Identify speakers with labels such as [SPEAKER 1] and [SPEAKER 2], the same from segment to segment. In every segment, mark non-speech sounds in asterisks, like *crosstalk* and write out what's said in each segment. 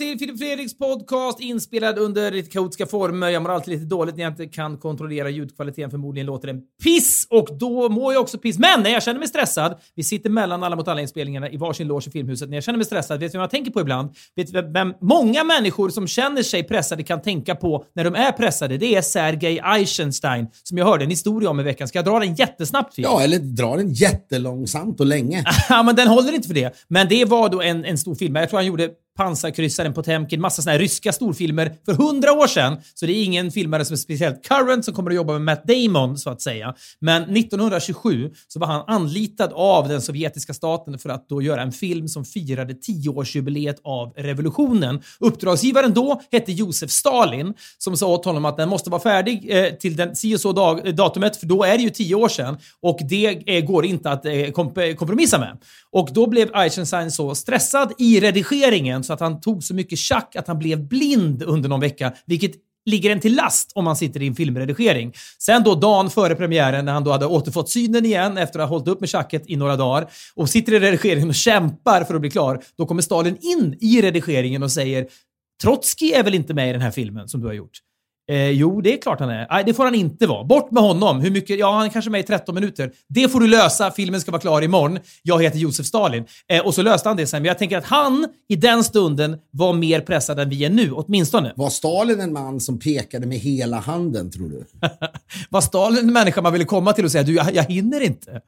[SPEAKER 1] till Filip Fredriks podcast inspelad under lite kaotiska former. Jag mår alltid lite dåligt när jag inte kan kontrollera ljudkvaliteten. Förmodligen låter den piss och då mår jag också piss. Men när jag känner mig stressad, vi sitter mellan alla mot alla inspelningarna i varsin loge i Filmhuset. När jag känner mig stressad, vet du vem jag tänker på ibland? Vet du vem många människor som känner sig pressade kan tänka på när de är pressade? Det är Sergej Eisenstein som jag hörde en historia om i veckan. Ska jag dra den jättesnabbt? Filip?
[SPEAKER 2] Ja, eller dra den jättelångsamt och länge. *laughs*
[SPEAKER 1] ja, men den håller inte för det. Men det var då en, en stor film. Jag tror han gjorde Pansarkryssaren Potemkin, massa såna här ryska storfilmer för hundra år sedan. Så det är ingen filmare som är speciellt current som kommer att jobba med Matt Damon, så att säga. Men 1927 så var han anlitad av den sovjetiska staten för att då göra en film som firade tioårsjubileet av revolutionen. Uppdragsgivaren då hette Josef Stalin, som sa åt honom att den måste vara färdig eh, till den si och så dag, eh, datumet, för då är det ju tio år sedan. Och det eh, går inte att eh, komp kompromissa med. Och då blev Eisenstein så stressad i redigeringen så att han tog så mycket tjack att han blev blind under någon vecka, vilket ligger en till last om man sitter i en filmredigering. Sen då dagen före premiären när han då hade återfått synen igen efter att ha hållit upp med tjacket i några dagar och sitter i redigeringen och kämpar för att bli klar, då kommer Stalin in i redigeringen och säger Trotskij är väl inte med i den här filmen som du har gjort? Eh, jo, det är klart han är. Nej, det får han inte vara. Bort med honom. Hur mycket? Ja, han är kanske med i 13 minuter. Det får du lösa. Filmen ska vara klar imorgon. Jag heter Josef Stalin. Eh, och så löste han det sen. Men jag tänker att han i den stunden var mer pressad än vi är nu, åtminstone.
[SPEAKER 2] Var Stalin en man som pekade med hela handen, tror du? *laughs*
[SPEAKER 1] var Stalin en människa man ville komma till och säga du, jag, jag hinner inte?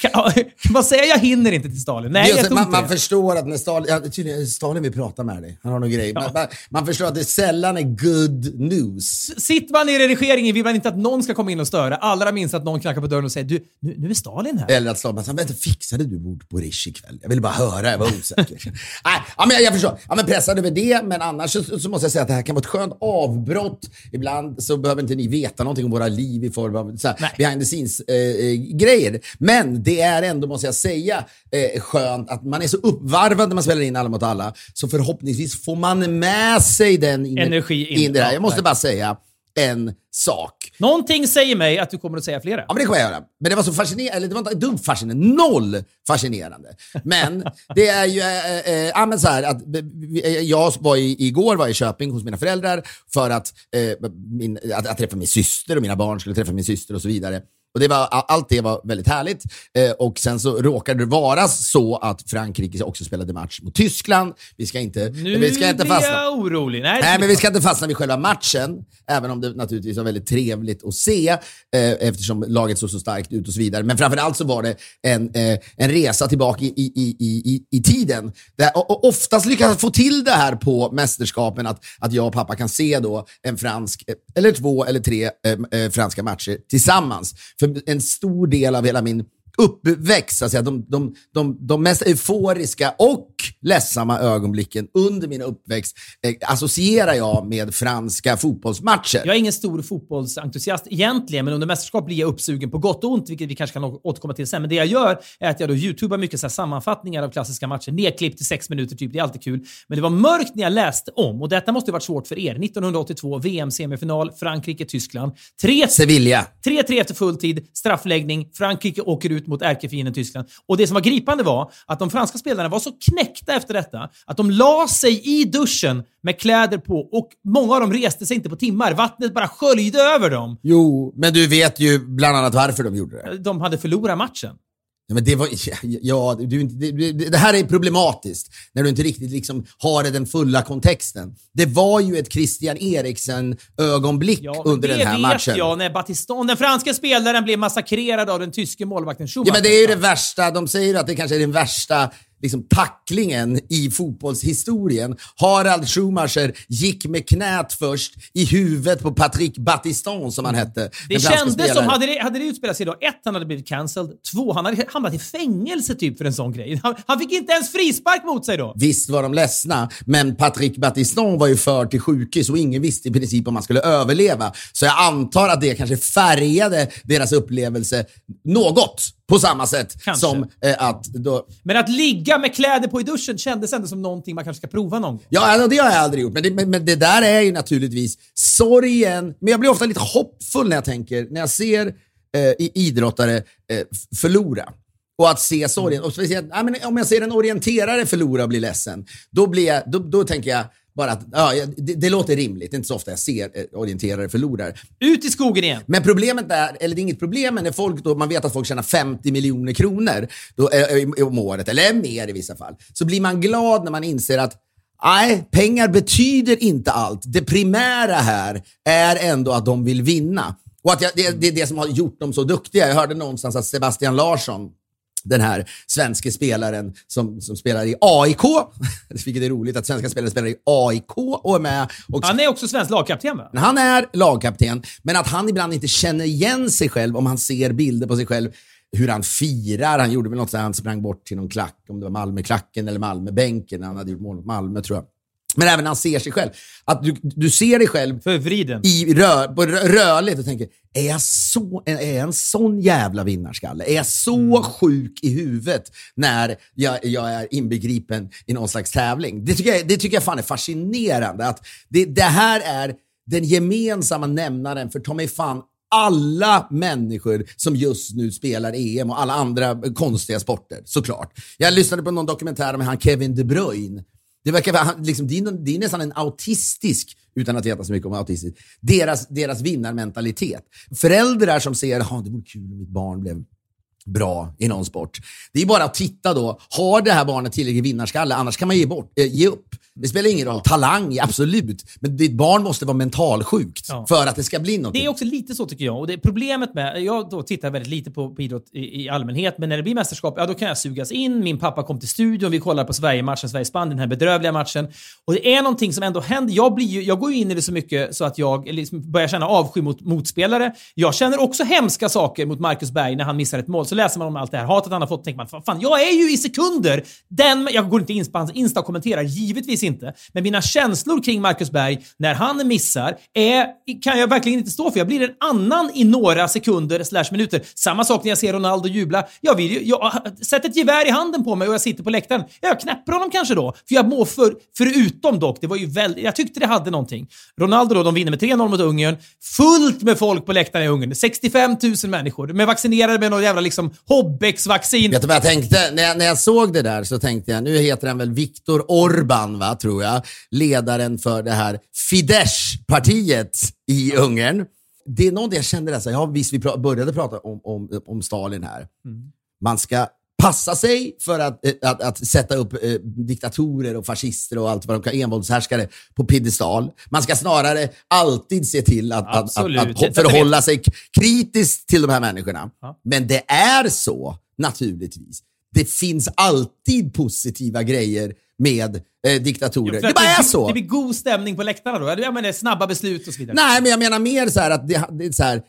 [SPEAKER 1] Kan, *laughs* vad säger jag hinner inte till Stalin? Nej, jag
[SPEAKER 2] man, man förstår att när Stalin, ja, tydligen, Stalin vill prata med dig. Han har någon grej. Ja. Man, man förstår att det sällan är good news.
[SPEAKER 1] Sitter man i redigeringen vill man inte att någon ska komma in och störa. Allra minst att någon knackar på dörren och säger du, nu, nu är Stalin här.
[SPEAKER 2] Eller att Stalin säger, vänta, fixade du bord på Rish ikväll? Jag ville bara höra, jag var osäker. *laughs* Nej, ja, men jag, jag förstår. Ja, men pressad över det, men annars så, så, måste jag säga att det här kan vara ett skönt avbrott. Ibland så behöver inte ni veta någonting om våra liv i form av så här, behind the scenes-grejer. Eh, men det är ändå, måste jag säga, eh, skönt att man är så uppvarvad när man spelar in Alla mot alla. Så förhoppningsvis får man med sig den
[SPEAKER 1] energi
[SPEAKER 2] in, in det här. Jag måste bara säga, en sak.
[SPEAKER 1] Någonting säger mig att du kommer att säga flera.
[SPEAKER 2] Ja, men det kommer jag göra. Men det var så fascinerande, eller det var inte dumt fascinerande, noll fascinerande. Men det är ju, äh, äh, så här, att jag var i, igår var i Köping hos mina föräldrar för att, äh, min, att, att träffa min syster och mina barn skulle träffa min syster och så vidare. Och det var, allt det var väldigt härligt. Eh, och sen så råkade det vara så att Frankrike också spelade match mot Tyskland. Vi ska inte,
[SPEAKER 1] nu
[SPEAKER 2] vi ska inte fastna.
[SPEAKER 1] blir jag orolig. Nej,
[SPEAKER 2] Nej men vi ska inte fastna vid själva matchen. Även om det naturligtvis var väldigt trevligt att se eh, eftersom laget såg så starkt ut och så vidare. Men framförallt så var det en, eh, en resa tillbaka i, i, i, i, i tiden. Där, och, och oftast lyckas få till det här på mästerskapen att, att jag och pappa kan se då en fransk, eh, eller två eller tre eh, eh, franska matcher tillsammans. För för en stor del av hela min uppväxt, alltså de, de, de, de mest euforiska och ledsamma ögonblicken under min uppväxt eh, associerar jag med franska fotbollsmatcher.
[SPEAKER 1] Jag är ingen stor fotbollsentusiast egentligen, men under mästerskap blir jag uppsugen på gott och ont, vilket vi kanske kan återkomma till sen. Men det jag gör är att jag då youtubar mycket så sammanfattningar av klassiska matcher, nedklippt till sex minuter typ. Det är alltid kul. Men det var mörkt när jag läste om, och detta måste ha varit svårt för er. 1982, VM-semifinal, Frankrike-Tyskland.
[SPEAKER 2] Sevilla.
[SPEAKER 1] 3-3 efter full tid, straffläggning, Frankrike åker ut mot ärkefienden Tyskland. Och det som var gripande var att de franska spelarna var så knäckta efter detta att de la sig i duschen med kläder på och många av dem reste sig inte på timmar. Vattnet bara sköljde över dem.
[SPEAKER 2] Jo, men du vet ju bland annat varför de gjorde det.
[SPEAKER 1] De hade förlorat matchen.
[SPEAKER 2] Ja, men det, var, *laughs* ja, du, det, det, här är problematiskt när du inte riktigt liksom har den fulla kontexten. Det var ju ett Christian Eriksen-ögonblick ja, under den här matchen. Det vet
[SPEAKER 1] jag, när Batiston, den franska spelaren, blev massakrerad av den tyske målvakten
[SPEAKER 2] Schumacher. Ja, men det är ju det värsta. De säger att det kanske är den värsta liksom, tacklingen i fotbollshistorien. Harald Schumacher gick med knät först i huvudet på Patrick Battiston som han hette.
[SPEAKER 1] Det kändes som, hade det, hade det utspelat sig då, ett, han hade blivit cancelled. Två, han hade hamnat i fängelse typ för en sån grej. Han, han, fick inte ens frispark mot sig då.
[SPEAKER 2] Visst var de ledsna, men Patrick Battiston var ju för till sjukhus och ingen visste i princip om han skulle överleva. Så jag antar att det kanske färgade deras upplevelse något. På samma sätt kanske. som eh, att... Då...
[SPEAKER 1] Men att ligga med kläder på i duschen kändes ändå som någonting man kanske ska prova någon gång.
[SPEAKER 2] Ja, alltså, det har jag aldrig gjort. Men det, men, men det där är ju naturligtvis sorgen. Men jag blir ofta lite hoppfull när jag tänker, när jag ser eh, idrottare eh, förlora. Och att se sorgen. Och speciellt, ja, men om jag ser en orienterare förlora och bli ledsen, då, blir jag, då, då tänker jag bara att ja, det, det låter rimligt. Det är inte så ofta jag ser eh, orienterare förlora.
[SPEAKER 1] Ut i skogen igen!
[SPEAKER 2] Men problemet är, eller det är inget problem, men när folk då, man vet att folk tjänar 50 miljoner kronor då, eh, om året, eller mer i vissa fall, så blir man glad när man inser att Nej, pengar betyder inte allt. Det primära här är ändå att de vill vinna. Och att jag, det, det är det som har gjort dem så duktiga. Jag hörde någonstans att Sebastian Larsson, den här svenska spelaren som, som spelar i AIK. *laughs* Vilket är roligt att svenska spelare spelar i AIK och är med. Och,
[SPEAKER 1] Han är också svensk lagkapten va?
[SPEAKER 2] han är lagkapten, men att han ibland inte känner igen sig själv om han ser bilder på sig själv hur han firar. Han gjorde väl något så han sprang bort till någon klack, om det var Malmöklacken eller Malmöbänken. Han hade gjort mål mot Malmö tror jag. Men även när han ser sig själv. Att du, du ser dig själv
[SPEAKER 1] Förvriden.
[SPEAKER 2] i rör, på rö- rörligt och tänker, är jag, så, är jag en sån jävla vinnarskalle? Är jag så
[SPEAKER 1] Mm.
[SPEAKER 2] sjuk i huvudet när jag, jag är inbegripen i någon slags tävling? Det tycker jag, det tycker jag fan är fascinerande. Att det, det här är den gemensamma nämnaren för ta mig fan alla människor som just nu spelar EM och alla andra konstiga sporter, såklart. Jag lyssnade på någon dokumentär med han Kevin De Bruyne. Det, verkar, vara- han, liksom, det, är, det är nästan en autistisk, utan att veta så mycket om autistisk, deras, deras vinnarmentalitet. Föräldrar som ser att det vore kul om mitt barn blev bra i någon sport. Det är bara att titta då. Har det här barnet tillräcklig vinnarskalle? Annars kan man ge, bort, äh, ge upp. Det spelar ingen roll. Talang, absolut. Men ditt barn måste vara mentalsjukt
[SPEAKER 1] Ja.
[SPEAKER 2] för att det ska bli någonting.
[SPEAKER 1] Det är också lite så tycker jag. Och det är problemet med, jag då tittar väldigt lite på, på idrott i, i allmänhet, men när det blir mästerskap, ja då kan jag sugas in. Min pappa kom till studion, vi kollar på Sverige-matchen, Sverige-Spanien, den här bedrövliga matchen. Och det är någonting som ändå händer. Jag, blir ju, jag går ju in i det så mycket så att jag liksom börjar känna avsky mot motspelare. Jag känner också hemska saker mot Marcus Berg när han missar ett mål. Så läser man om allt det här hatet han har fått tänker man, "Fan, fan, jag är ju i sekunder den... Jag går inte in på hans Insta och kommenterar, givetvis inte. Men mina känslor kring Marcus Berg när han missar är, kan jag verkligen inte stå för. Jag blir en annan i några sekunder slash minuter. Samma sak när jag ser Ronaldo jubla. Jag vill ju, jag, sätt ett gevär i handen på mig och jag sitter på läktaren. Jag knäpper honom kanske då. För jag mår för, förutom dock, det var ju väldigt, jag tyckte det hade någonting. Ronaldo då, de vinner med 3-0 mot Ungern. Fullt med folk på läktaren i Ungern. 65 000 människor. Med vaccinerade med någon jävla liksom Hobbex-vaccin.
[SPEAKER 2] Vet du vad jag tänkte? När jag, när jag såg det där så tänkte jag, nu heter han väl Viktor Orban, va, tror jag. Ledaren för det här Fidesz-partiet i Ungern. Det är någonting jag kände där, så här, ja visst vi började prata om, om, om Stalin här. Man ska passa sig för att, eh, att, att sätta upp eh, diktatorer och fascister och allt vad de kan, envåldshärskare på piedestal. Man ska snarare alltid se till att, att, att, att, förhålla sig kritiskt till de här människorna.
[SPEAKER 1] Ja.
[SPEAKER 2] Men det är så, naturligtvis. Det finns alltid positiva grejer med eh, diktatorer.
[SPEAKER 1] För
[SPEAKER 2] det bara är så.
[SPEAKER 1] Det blir god stämning på läktarna då? Ja, men det är snabba beslut och så vidare.
[SPEAKER 2] Nej, men jag menar mer så här att det, det är så här,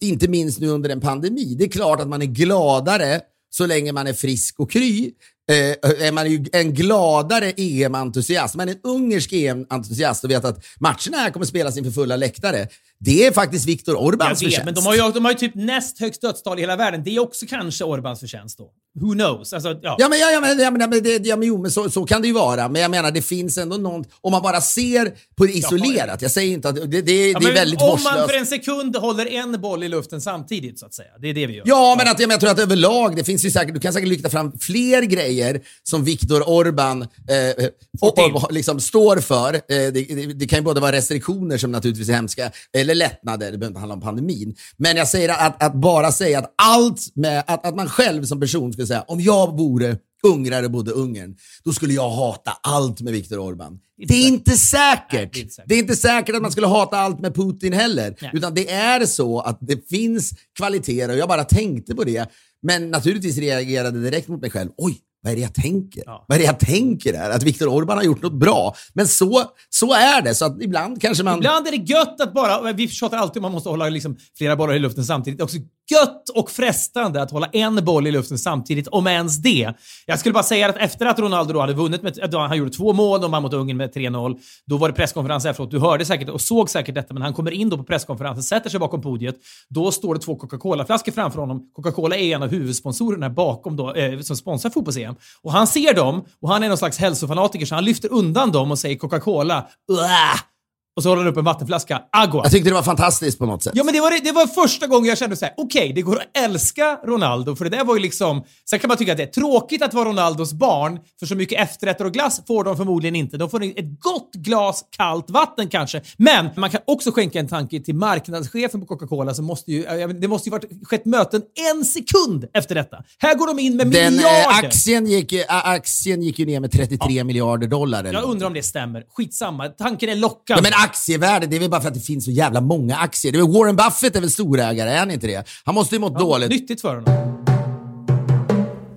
[SPEAKER 2] inte minst nu under en pandemi. Det är klart att man är gladare så länge man är frisk och kry. Eh, är man ju en gladare EM-entusiast. Man är en ungersk EM-entusiast och vet att matcherna här kommer spelas inför fulla läktare. Det är faktiskt Viktor
[SPEAKER 1] vet,
[SPEAKER 2] förtjänst.
[SPEAKER 1] men de har, ju, de har ju typ näst högst dödstal i hela världen. Det är också kanske Orbans förtjänst då. Who knows? Alltså, ja.
[SPEAKER 2] Ja, men, ja, ja, men, ja, men, det, ja, men, jo, men så, så kan det ju vara. Men jag menar, det finns ändå någon... Om man bara ser på det isolerat. Jag säger inte att... Det, det,
[SPEAKER 1] Ja,
[SPEAKER 2] det är väldigt
[SPEAKER 1] om
[SPEAKER 2] vårdslöst.
[SPEAKER 1] man för en sekund håller en boll i luften samtidigt, så att säga. Det är det vi gör.
[SPEAKER 2] Ja, men att, jag, men jag tror att överlag, det finns ju säkert, du kan säkert lyfta fram fler grejer som Viktor Orban eh, och, och, liksom står för. Eh, det, det, det kan ju både vara restriktioner som naturligtvis är hemska, eller lättnader, det behöver inte handla om pandemin. Men jag säger att, att bara säga att allt med, att, att man själv som person skulle säga, om jag vore ungrare och bodde Ungern, då skulle jag hata allt med Viktor Orban. Det är inte säkert.
[SPEAKER 1] Nej, det är inte säkert.
[SPEAKER 2] Det är inte säkert att man skulle hata allt med Putin heller.
[SPEAKER 1] Nej.
[SPEAKER 2] Utan det är så att det finns kvaliteter och jag bara tänkte på det. Men naturligtvis reagerade direkt mot mig själv. Oj, vad är det jag tänker?
[SPEAKER 1] Ja.
[SPEAKER 2] Vad är det jag tänker här? Att Viktor Orban har gjort något bra. Men så, så är det. Så att ibland kanske man...
[SPEAKER 1] Ibland är det gött att bara... Vi tjatar alltid om man måste hålla liksom flera bollar i luften samtidigt. Det är också gött och frestande att hålla en boll i luften samtidigt, om ens det. Jag skulle bara säga att efter att Ronaldo då hade vunnit, med, då han gjorde två mål, de vann mot Ungern med 3-0. Då var det presskonferens efteråt. Du hörde säkert och såg säkert detta, men han kommer in då på presskonferensen, sätter sig bakom podiet. Då står det två Coca-Cola-flaskor framför honom. Coca-Cola är en av huvudsponsorerna bakom då, eh, som sponsrar fotbolls-EM. Och han ser dem och han är någon slags hälsofanatiker, så han lyfter undan dem och säger Coca-Cola. Uah! Och så håller han upp en vattenflaska. Agua.
[SPEAKER 2] Jag tyckte det var fantastiskt på något sätt.
[SPEAKER 1] Ja, men det var, det var första gången jag kände så här: okej, okay, det går att älska Ronaldo, för det där var ju liksom... Sen kan man tycka att det är tråkigt att vara Ronaldos barn, för så mycket efterrätter och glass får de förmodligen inte. De får ett gott glas kallt vatten kanske. Men man kan också skänka en tanke till marknadschefen på Coca-Cola som måste ju... Det måste ju varit skett möten en sekund efter detta. Här går de in med
[SPEAKER 2] Den,
[SPEAKER 1] miljarder.
[SPEAKER 2] Eh, aktien, gick, äh, aktien gick ju ner med 33 ja. miljarder dollar. Eller
[SPEAKER 1] jag undrar om det stämmer. Skitsamma. Tanken är lockande.
[SPEAKER 2] Ja, aktievärde, det är väl bara för att det finns så jävla många aktier. Det är Warren Buffett är väl storägare, är han inte det? Han måste ju mått ja, dåligt.
[SPEAKER 1] Nyttigt för honom.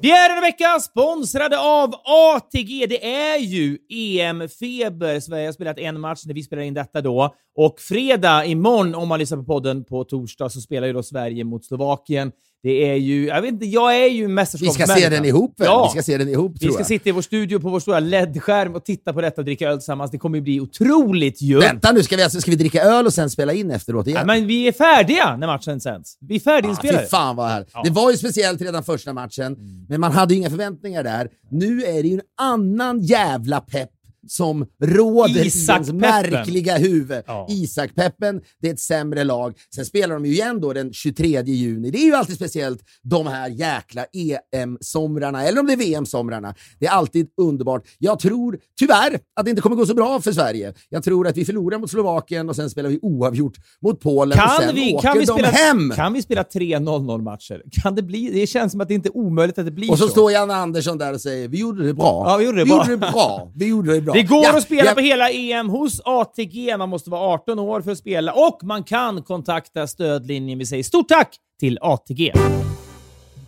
[SPEAKER 1] Vi är denna vecka sponsrade av ATG. Det är ju EM-feber. Sverige har spelat en match när vi spelar in detta då. Och fredag imorgon, om man lyssnar på podden på torsdag, så spelar ju då Sverige mot Slovakien. Det är ju, jag vet inte, jag är ju mästerskapsmänniska.
[SPEAKER 2] Vi ska se den ihop väl? Ja. Vi ska se den ihop,
[SPEAKER 1] Vi ska jag. sitta i vår studio på vår stora LED-skärm och titta på detta och dricka öl tillsammans. Det kommer ju bli otroligt ju.
[SPEAKER 2] Vänta nu, ska vi, alltså, ska vi dricka öl och sen spela in efteråt igen?
[SPEAKER 1] Ja, men vi är färdiga när matchen sänds. Vi är färdiginspelade.
[SPEAKER 2] Ah, fy fan vad härligt. Ja. Det var ju speciellt redan första matchen, mm. men man hade ju inga förväntningar där. Nu är det ju en annan jävla pepp som råder Isak i ens märkliga huvud. Ja. Isak-peppen, det är ett sämre lag. Sen spelar de ju igen då den 23 juni. Det är ju alltid speciellt, de här jäkla EM-somrarna, eller om det är VM-somrarna. Det är alltid underbart. Jag tror tyvärr att det inte kommer gå så bra för Sverige. Jag tror att vi förlorar mot Slovakien och sen spelar vi oavgjort mot Polen kan och sen vi, åker kan vi de
[SPEAKER 1] spela,
[SPEAKER 2] hem.
[SPEAKER 1] Kan vi spela tre 0-0 matcher? Kan det bli? Det känns som att det inte är omöjligt att det blir så.
[SPEAKER 2] Och så, så. står Janne Andersson där och säger vi gjorde det bra.
[SPEAKER 1] Ja, vi gjorde det
[SPEAKER 2] vi
[SPEAKER 1] bra.
[SPEAKER 2] Gjorde det bra. Vi gjorde det bra.
[SPEAKER 1] Det går ja, att spela ja. på hela EM hos ATG. Man måste vara 18 år för att spela och man kan kontakta stödlinjen. Vi säger stort tack till ATG.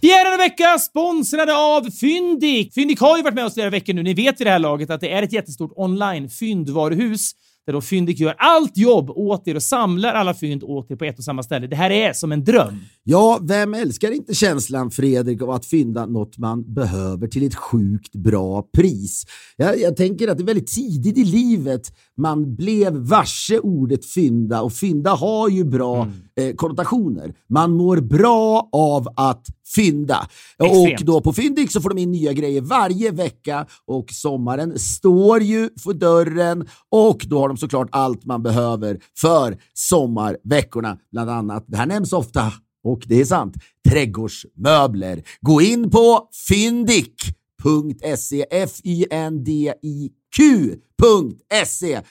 [SPEAKER 1] Denna vecka sponsrade av Fyndik. Fyndik har ju varit med oss flera veckor nu. Ni vet vid det här laget att det är ett jättestort online fyndvaruhus där då Fyndik gör allt jobb åt er och samlar alla fynd åt er på ett och samma ställe. Det här är som en dröm.
[SPEAKER 2] Ja, vem älskar inte känslan, Fredrik, av att fynda något man behöver till ett sjukt bra pris? Jag, jag tänker att det är väldigt tidigt i livet man blev varse ordet fynda och fynda har ju bra mm. Eh, konnotationer. Man mår bra av att fynda. Extremt. Och då på Fyndik så får de in nya grejer varje vecka och sommaren står ju för dörren och då har de såklart allt man behöver för sommarveckorna. Bland annat, det här nämns ofta och det är sant, trädgårdsmöbler. Gå in på fyndik.se, F-Y-N-D-I-Q.se.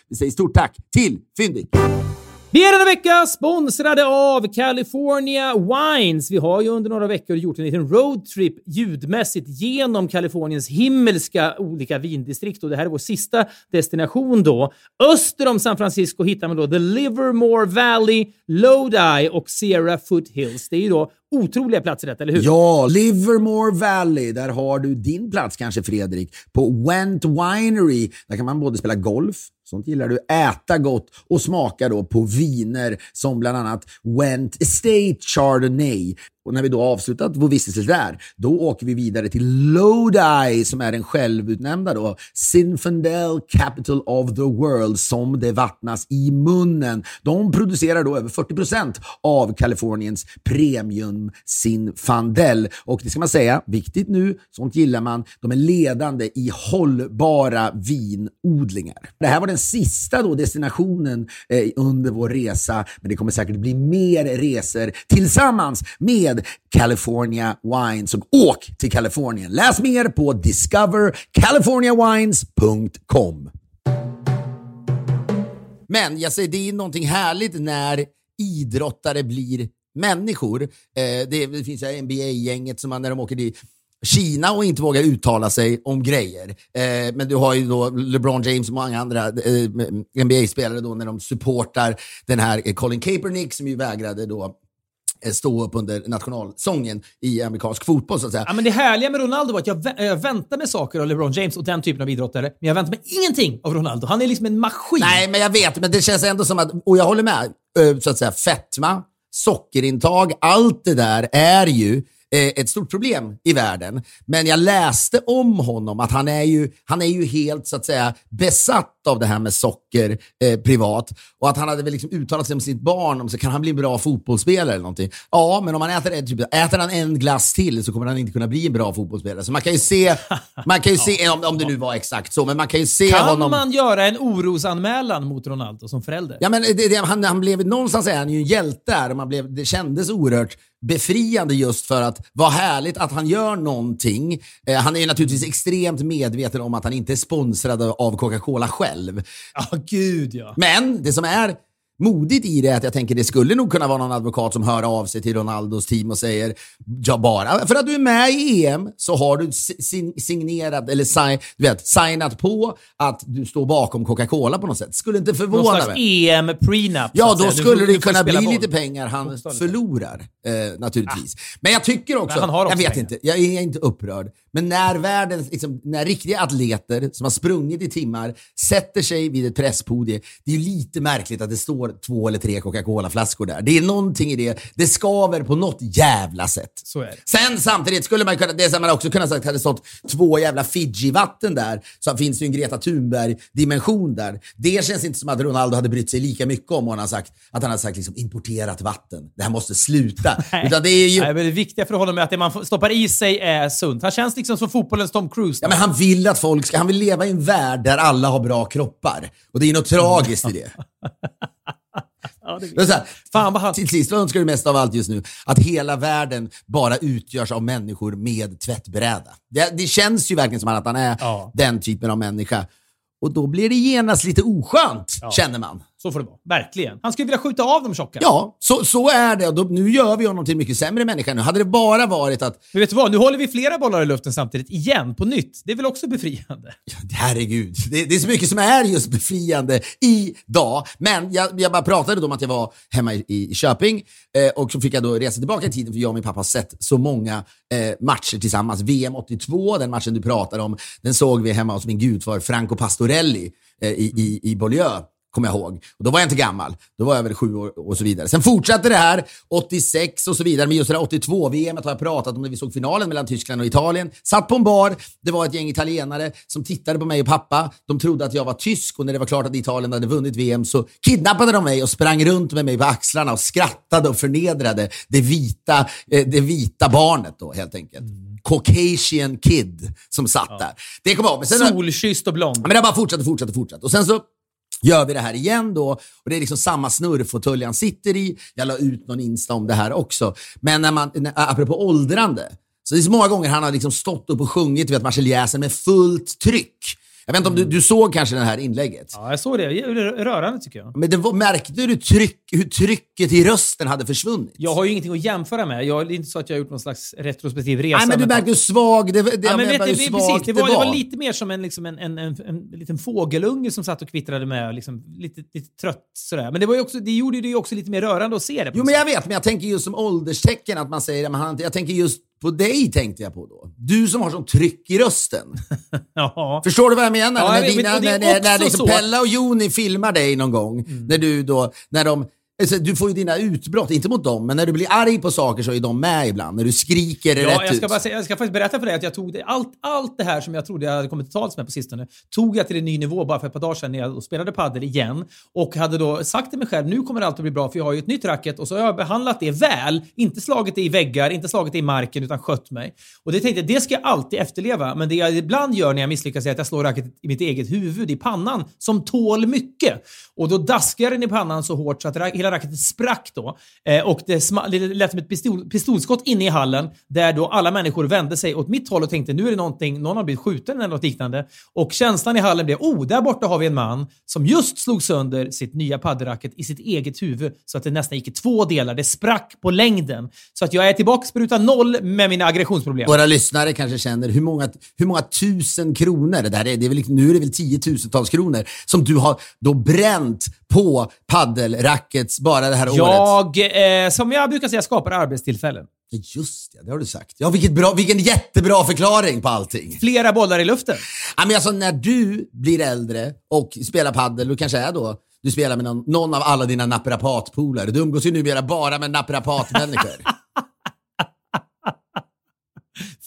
[SPEAKER 2] Vi säger stort tack till Fyndik.
[SPEAKER 1] Vi är denna vecka sponsrade av California Wines. Vi har ju under några veckor gjort en liten roadtrip ljudmässigt genom Kaliforniens himmelska olika vindistrikt och det här är vår sista destination då. Öster om San Francisco hittar man då The Livermore Valley, Lodi och Sierra Foothills. Det är ju då otroliga platser detta, eller hur?
[SPEAKER 2] Ja, Livermore Valley. Där har du din plats kanske, Fredrik. På Went Winery. Där kan man både spela golf, Sånt gillar du. Äta gott och smaka då på viner som bland annat Went Estate Chardonnay. Och när vi då avslutat vår vistelse där, då åker vi vidare till Lodi som är den självutnämnda då Zinfandel Capital of the World som det vattnas i munnen. De producerar då över 40 procent av Kaliforniens premium Zinfandel. Och det ska man säga, viktigt nu, sånt gillar man, de är ledande i hållbara vinodlingar. Det här var den sista då destinationen eh, under vår resa, men det kommer säkert bli mer resor tillsammans med California Wines. Och åk till Kalifornien. Läs mer på discovercaliforniawines.com. Men jag säger, det är någonting härligt när idrottare blir människor. Eh, det, det, finns NBA-gänget som man, när de åker till Kina och inte vågar uttala sig om grejer. Eh, men du har ju då LeBron James och många andra eh, NBA-spelare då när de supportar den här Colin Kaepernick som ju vägrade då stå upp under nationalsången i amerikansk fotboll så att säga.
[SPEAKER 1] Ja, men det härliga med Ronaldo var att jag, vä jag väntar mig saker av LeBron James och den typen av idrottare, men jag väntar mig ingenting av Ronaldo. Han är liksom en maskin.
[SPEAKER 2] Nej, men jag vet, men det känns ändå som att, och jag håller med, så att säga fetma, sockerintag, allt det där är ju eh, ett stort problem i världen. Men jag läste om honom att han är ju, han är ju helt så att säga besatt av det här med socker eh, privat och att han hade väl liksom uttalat sig om sitt barn, om så kan han bli en bra fotbollsspelare eller någonting. Ja, men om han äter, typ, äter han en glass till så kommer han inte kunna bli en bra fotbollsspelare. Så man kan ju se, man kan ju se om, om det nu var exakt så, men man kan ju se
[SPEAKER 1] Kan
[SPEAKER 2] honom...
[SPEAKER 1] man göra en orosanmälan mot Ronaldo som förälder?
[SPEAKER 2] Ja, men det, det, han, han blev, någonstans är han ju en hjälte här och man blev, det kändes oerhört befriande just för att vad härligt att han gör någonting. Eh, han är ju naturligtvis extremt medveten om att han inte är sponsrad av Coca-Cola själv.
[SPEAKER 1] Ja, gud ja.
[SPEAKER 2] Men det som är modigt i det är att jag tänker det skulle nog kunna vara någon advokat som hör av sig till Ronaldos team och säger ja, bara för att du är med i EM så har du signerat eller sign, du vet, signat på att du står bakom Coca-Cola på något sätt. Skulle inte
[SPEAKER 1] Någon
[SPEAKER 2] förvåna
[SPEAKER 1] slags
[SPEAKER 2] mig.
[SPEAKER 1] EM-prenup.
[SPEAKER 2] Ja,
[SPEAKER 1] så att
[SPEAKER 2] då skulle det kunna bli
[SPEAKER 1] boll.
[SPEAKER 2] lite pengar han förlorar, eh, naturligtvis. Men jag tycker också jag vet
[SPEAKER 1] pengar.
[SPEAKER 2] inte, jag är inte upprörd, men när världen, liksom, när riktiga atleter som har sprungit i timmar sätter sig vid ett presspodie, det är ju lite märkligt att det står två eller tre Coca-Cola-flaskor där. Det är någonting i det, det skaver på något jävla sätt.
[SPEAKER 1] Så är det.
[SPEAKER 2] Sen samtidigt skulle man kunna, det som man också kunna sagt hade stått två jävla Fiji-vatten där, så finns det ju en Greta Thunberg-dimension där. Det känns inte som att Ronaldo hade brytt sig lika mycket om, han har sagt, att han hade sagt liksom importerat vatten. Det här måste sluta. *laughs* Utan det är ju,
[SPEAKER 1] Nej, men det viktiga för honom är att det man stoppar i sig är sunt. Han känns liksom som fotbollens Tom Cruise.
[SPEAKER 2] ja, men han vill att folk ska, han vill leva i en värld där alla har bra kroppar. Och det är något tragiskt i det. *laughs*
[SPEAKER 1] Ja, det
[SPEAKER 2] Det här,
[SPEAKER 1] Fan vad han...
[SPEAKER 2] Till sist, vad önskar du mest av allt just nu? Att hela världen bara utgörs av människor med tvättbräda. Det, det känns ju verkligen som att han är
[SPEAKER 1] Ja.
[SPEAKER 2] den typen av människa. Och då blir det genast lite oskönt, känner man.
[SPEAKER 1] Så får det vara. Verkligen. Han skulle vilja skjuta av de tjocka.
[SPEAKER 2] Ja, så, så är det. Då, nu gör vi honom till en mycket sämre människa nu. Hade det bara varit att,
[SPEAKER 1] Men vet du vad? Nu håller vi flera bollar i luften samtidigt. Igen, på nytt. Det är väl också befriande?
[SPEAKER 2] herregud, det, det är så mycket som är just befriande idag. Men jag, jag bara pratade då om att jag var hemma i, i Köping eh, och så fick jag då resa tillbaka i tiden för jag och min pappa har sett så många eh, matcher tillsammans. VM 82, den matchen du pratar om, den såg vi hemma hos min gudfar Franco Pastorelli eh, i, i, i Beaulieu kommer jag ihåg. Och då var jag inte gammal. Då var jag väl sju år och så vidare. Sen fortsatte det här, 86 och så vidare. Men just det där 82-VM har jag pratat om när vi såg finalen mellan Tyskland och Italien. Satt på en bar, det var ett gäng italienare som tittade på mig och pappa. De trodde att jag var tysk och när det var klart att Italien hade vunnit VM så kidnappade de mig och sprang runt med mig på axlarna och skrattade och förnedrade det vita, eh, det vita barnet då helt enkelt. Caucasian kid som satt där. Det kommer jag ihåg.
[SPEAKER 1] Solkysst och blond.
[SPEAKER 2] Ja, Men det bara fortsatte, fortsatte, fortsatte. Och sen så gör vi det här igen då. Och det är liksom samma snurrfåtölj han sitter i. Jag la ut någon Insta om det här också. Men när man, när, apropå åldrande. Så det är så många gånger han har liksom stått upp och sjungit du vet, Marseljäsen med fullt tryck. Jag vet inte om du, du såg kanske det här inlägget?
[SPEAKER 1] Ja, jag såg det. Det Rörande tycker jag.
[SPEAKER 2] Men var, märkte du tryck, hur trycket i rösten hade försvunnit?
[SPEAKER 1] Jag har ju ingenting att jämföra med. Jag, det är inte så att jag har gjort någon slags retrospektiv resa.
[SPEAKER 2] Nej, men du märkte hur svag det, det,
[SPEAKER 1] Ja, men vet det, precis, det, var, det var lite mer som en, liksom en, en, en, en, liten fågelunge som satt och kvittrade med. Liksom, lite, lite trött sådär. Men det, var ju också, det gjorde det ju också lite mer rörande att se det.
[SPEAKER 2] Jo, men jag vet, men jag tänker just som ålderstecken att man säger, jag tänker just på dig tänkte jag på då. Du som har sån tryck i rösten. *laughs*
[SPEAKER 1] Ja.
[SPEAKER 2] Förstår du vad jag menar?
[SPEAKER 1] Ja,
[SPEAKER 2] när, dina,
[SPEAKER 1] men
[SPEAKER 2] när, när, liksom. Pella och Joni filmar dig någon gång, när du då, när de Alltså, du får ju dina utbrott, inte mot dem, men när du blir arg på saker så är de med ibland. När du skriker
[SPEAKER 1] Ja,
[SPEAKER 2] rätt
[SPEAKER 1] jag ska, bara säga, jag ska faktiskt berätta för dig att jag tog det, allt, allt det här som jag trodde jag hade kommit till tals med på sistone, tog jag till en ny nivå bara för ett par dagar sedan när jag spelade padel igen och hade då sagt till mig själv, nu kommer allt att bli bra för jag har ju ett nytt racket och så har jag behandlat det väl, inte slagit det i väggar, inte slagit det i marken utan skött mig. Och det tänkte jag, det ska jag alltid efterleva, men det jag ibland gör när jag misslyckas är att jag slår racketet i mitt eget huvud, i pannan, som tål mycket. Och då daskar den i pannan så hårt så att ra- hela racketet sprack då. Eh, och det, det lät som ett pistol, pistolskott inne i hallen där då alla människor vände sig åt mitt håll och tänkte nu är det någonting, någon har blivit skjuten eller något liknande. Och känslan i hallen blev, oh, där borta har vi en man som just slog sönder sitt nya paddelracket i sitt eget huvud så att det nästan gick i två delar. Det sprack på längden. Så att jag är tillbaka på ruta noll med mina aggressionsproblem.
[SPEAKER 2] Våra lyssnare kanske känner hur många, hur många tusen kronor, det där är, det är väl, nu är det väl tiotusentals kronor, som du har då bränt på paddelrackets bara det här året.
[SPEAKER 1] Jag, eh, som jag brukar säga, skapar arbetstillfällen.
[SPEAKER 2] Just det, det har du sagt. Ja, vilket bra, vilken jättebra förklaring på allting.
[SPEAKER 1] Flera bollar i luften.
[SPEAKER 2] Ja, men alltså, när du blir äldre och spelar paddel, du kanske är då, du spelar med någon, någon av alla dina naprapatpolare. Du umgås ju numera bara med naprapatmänniskor. *laughs*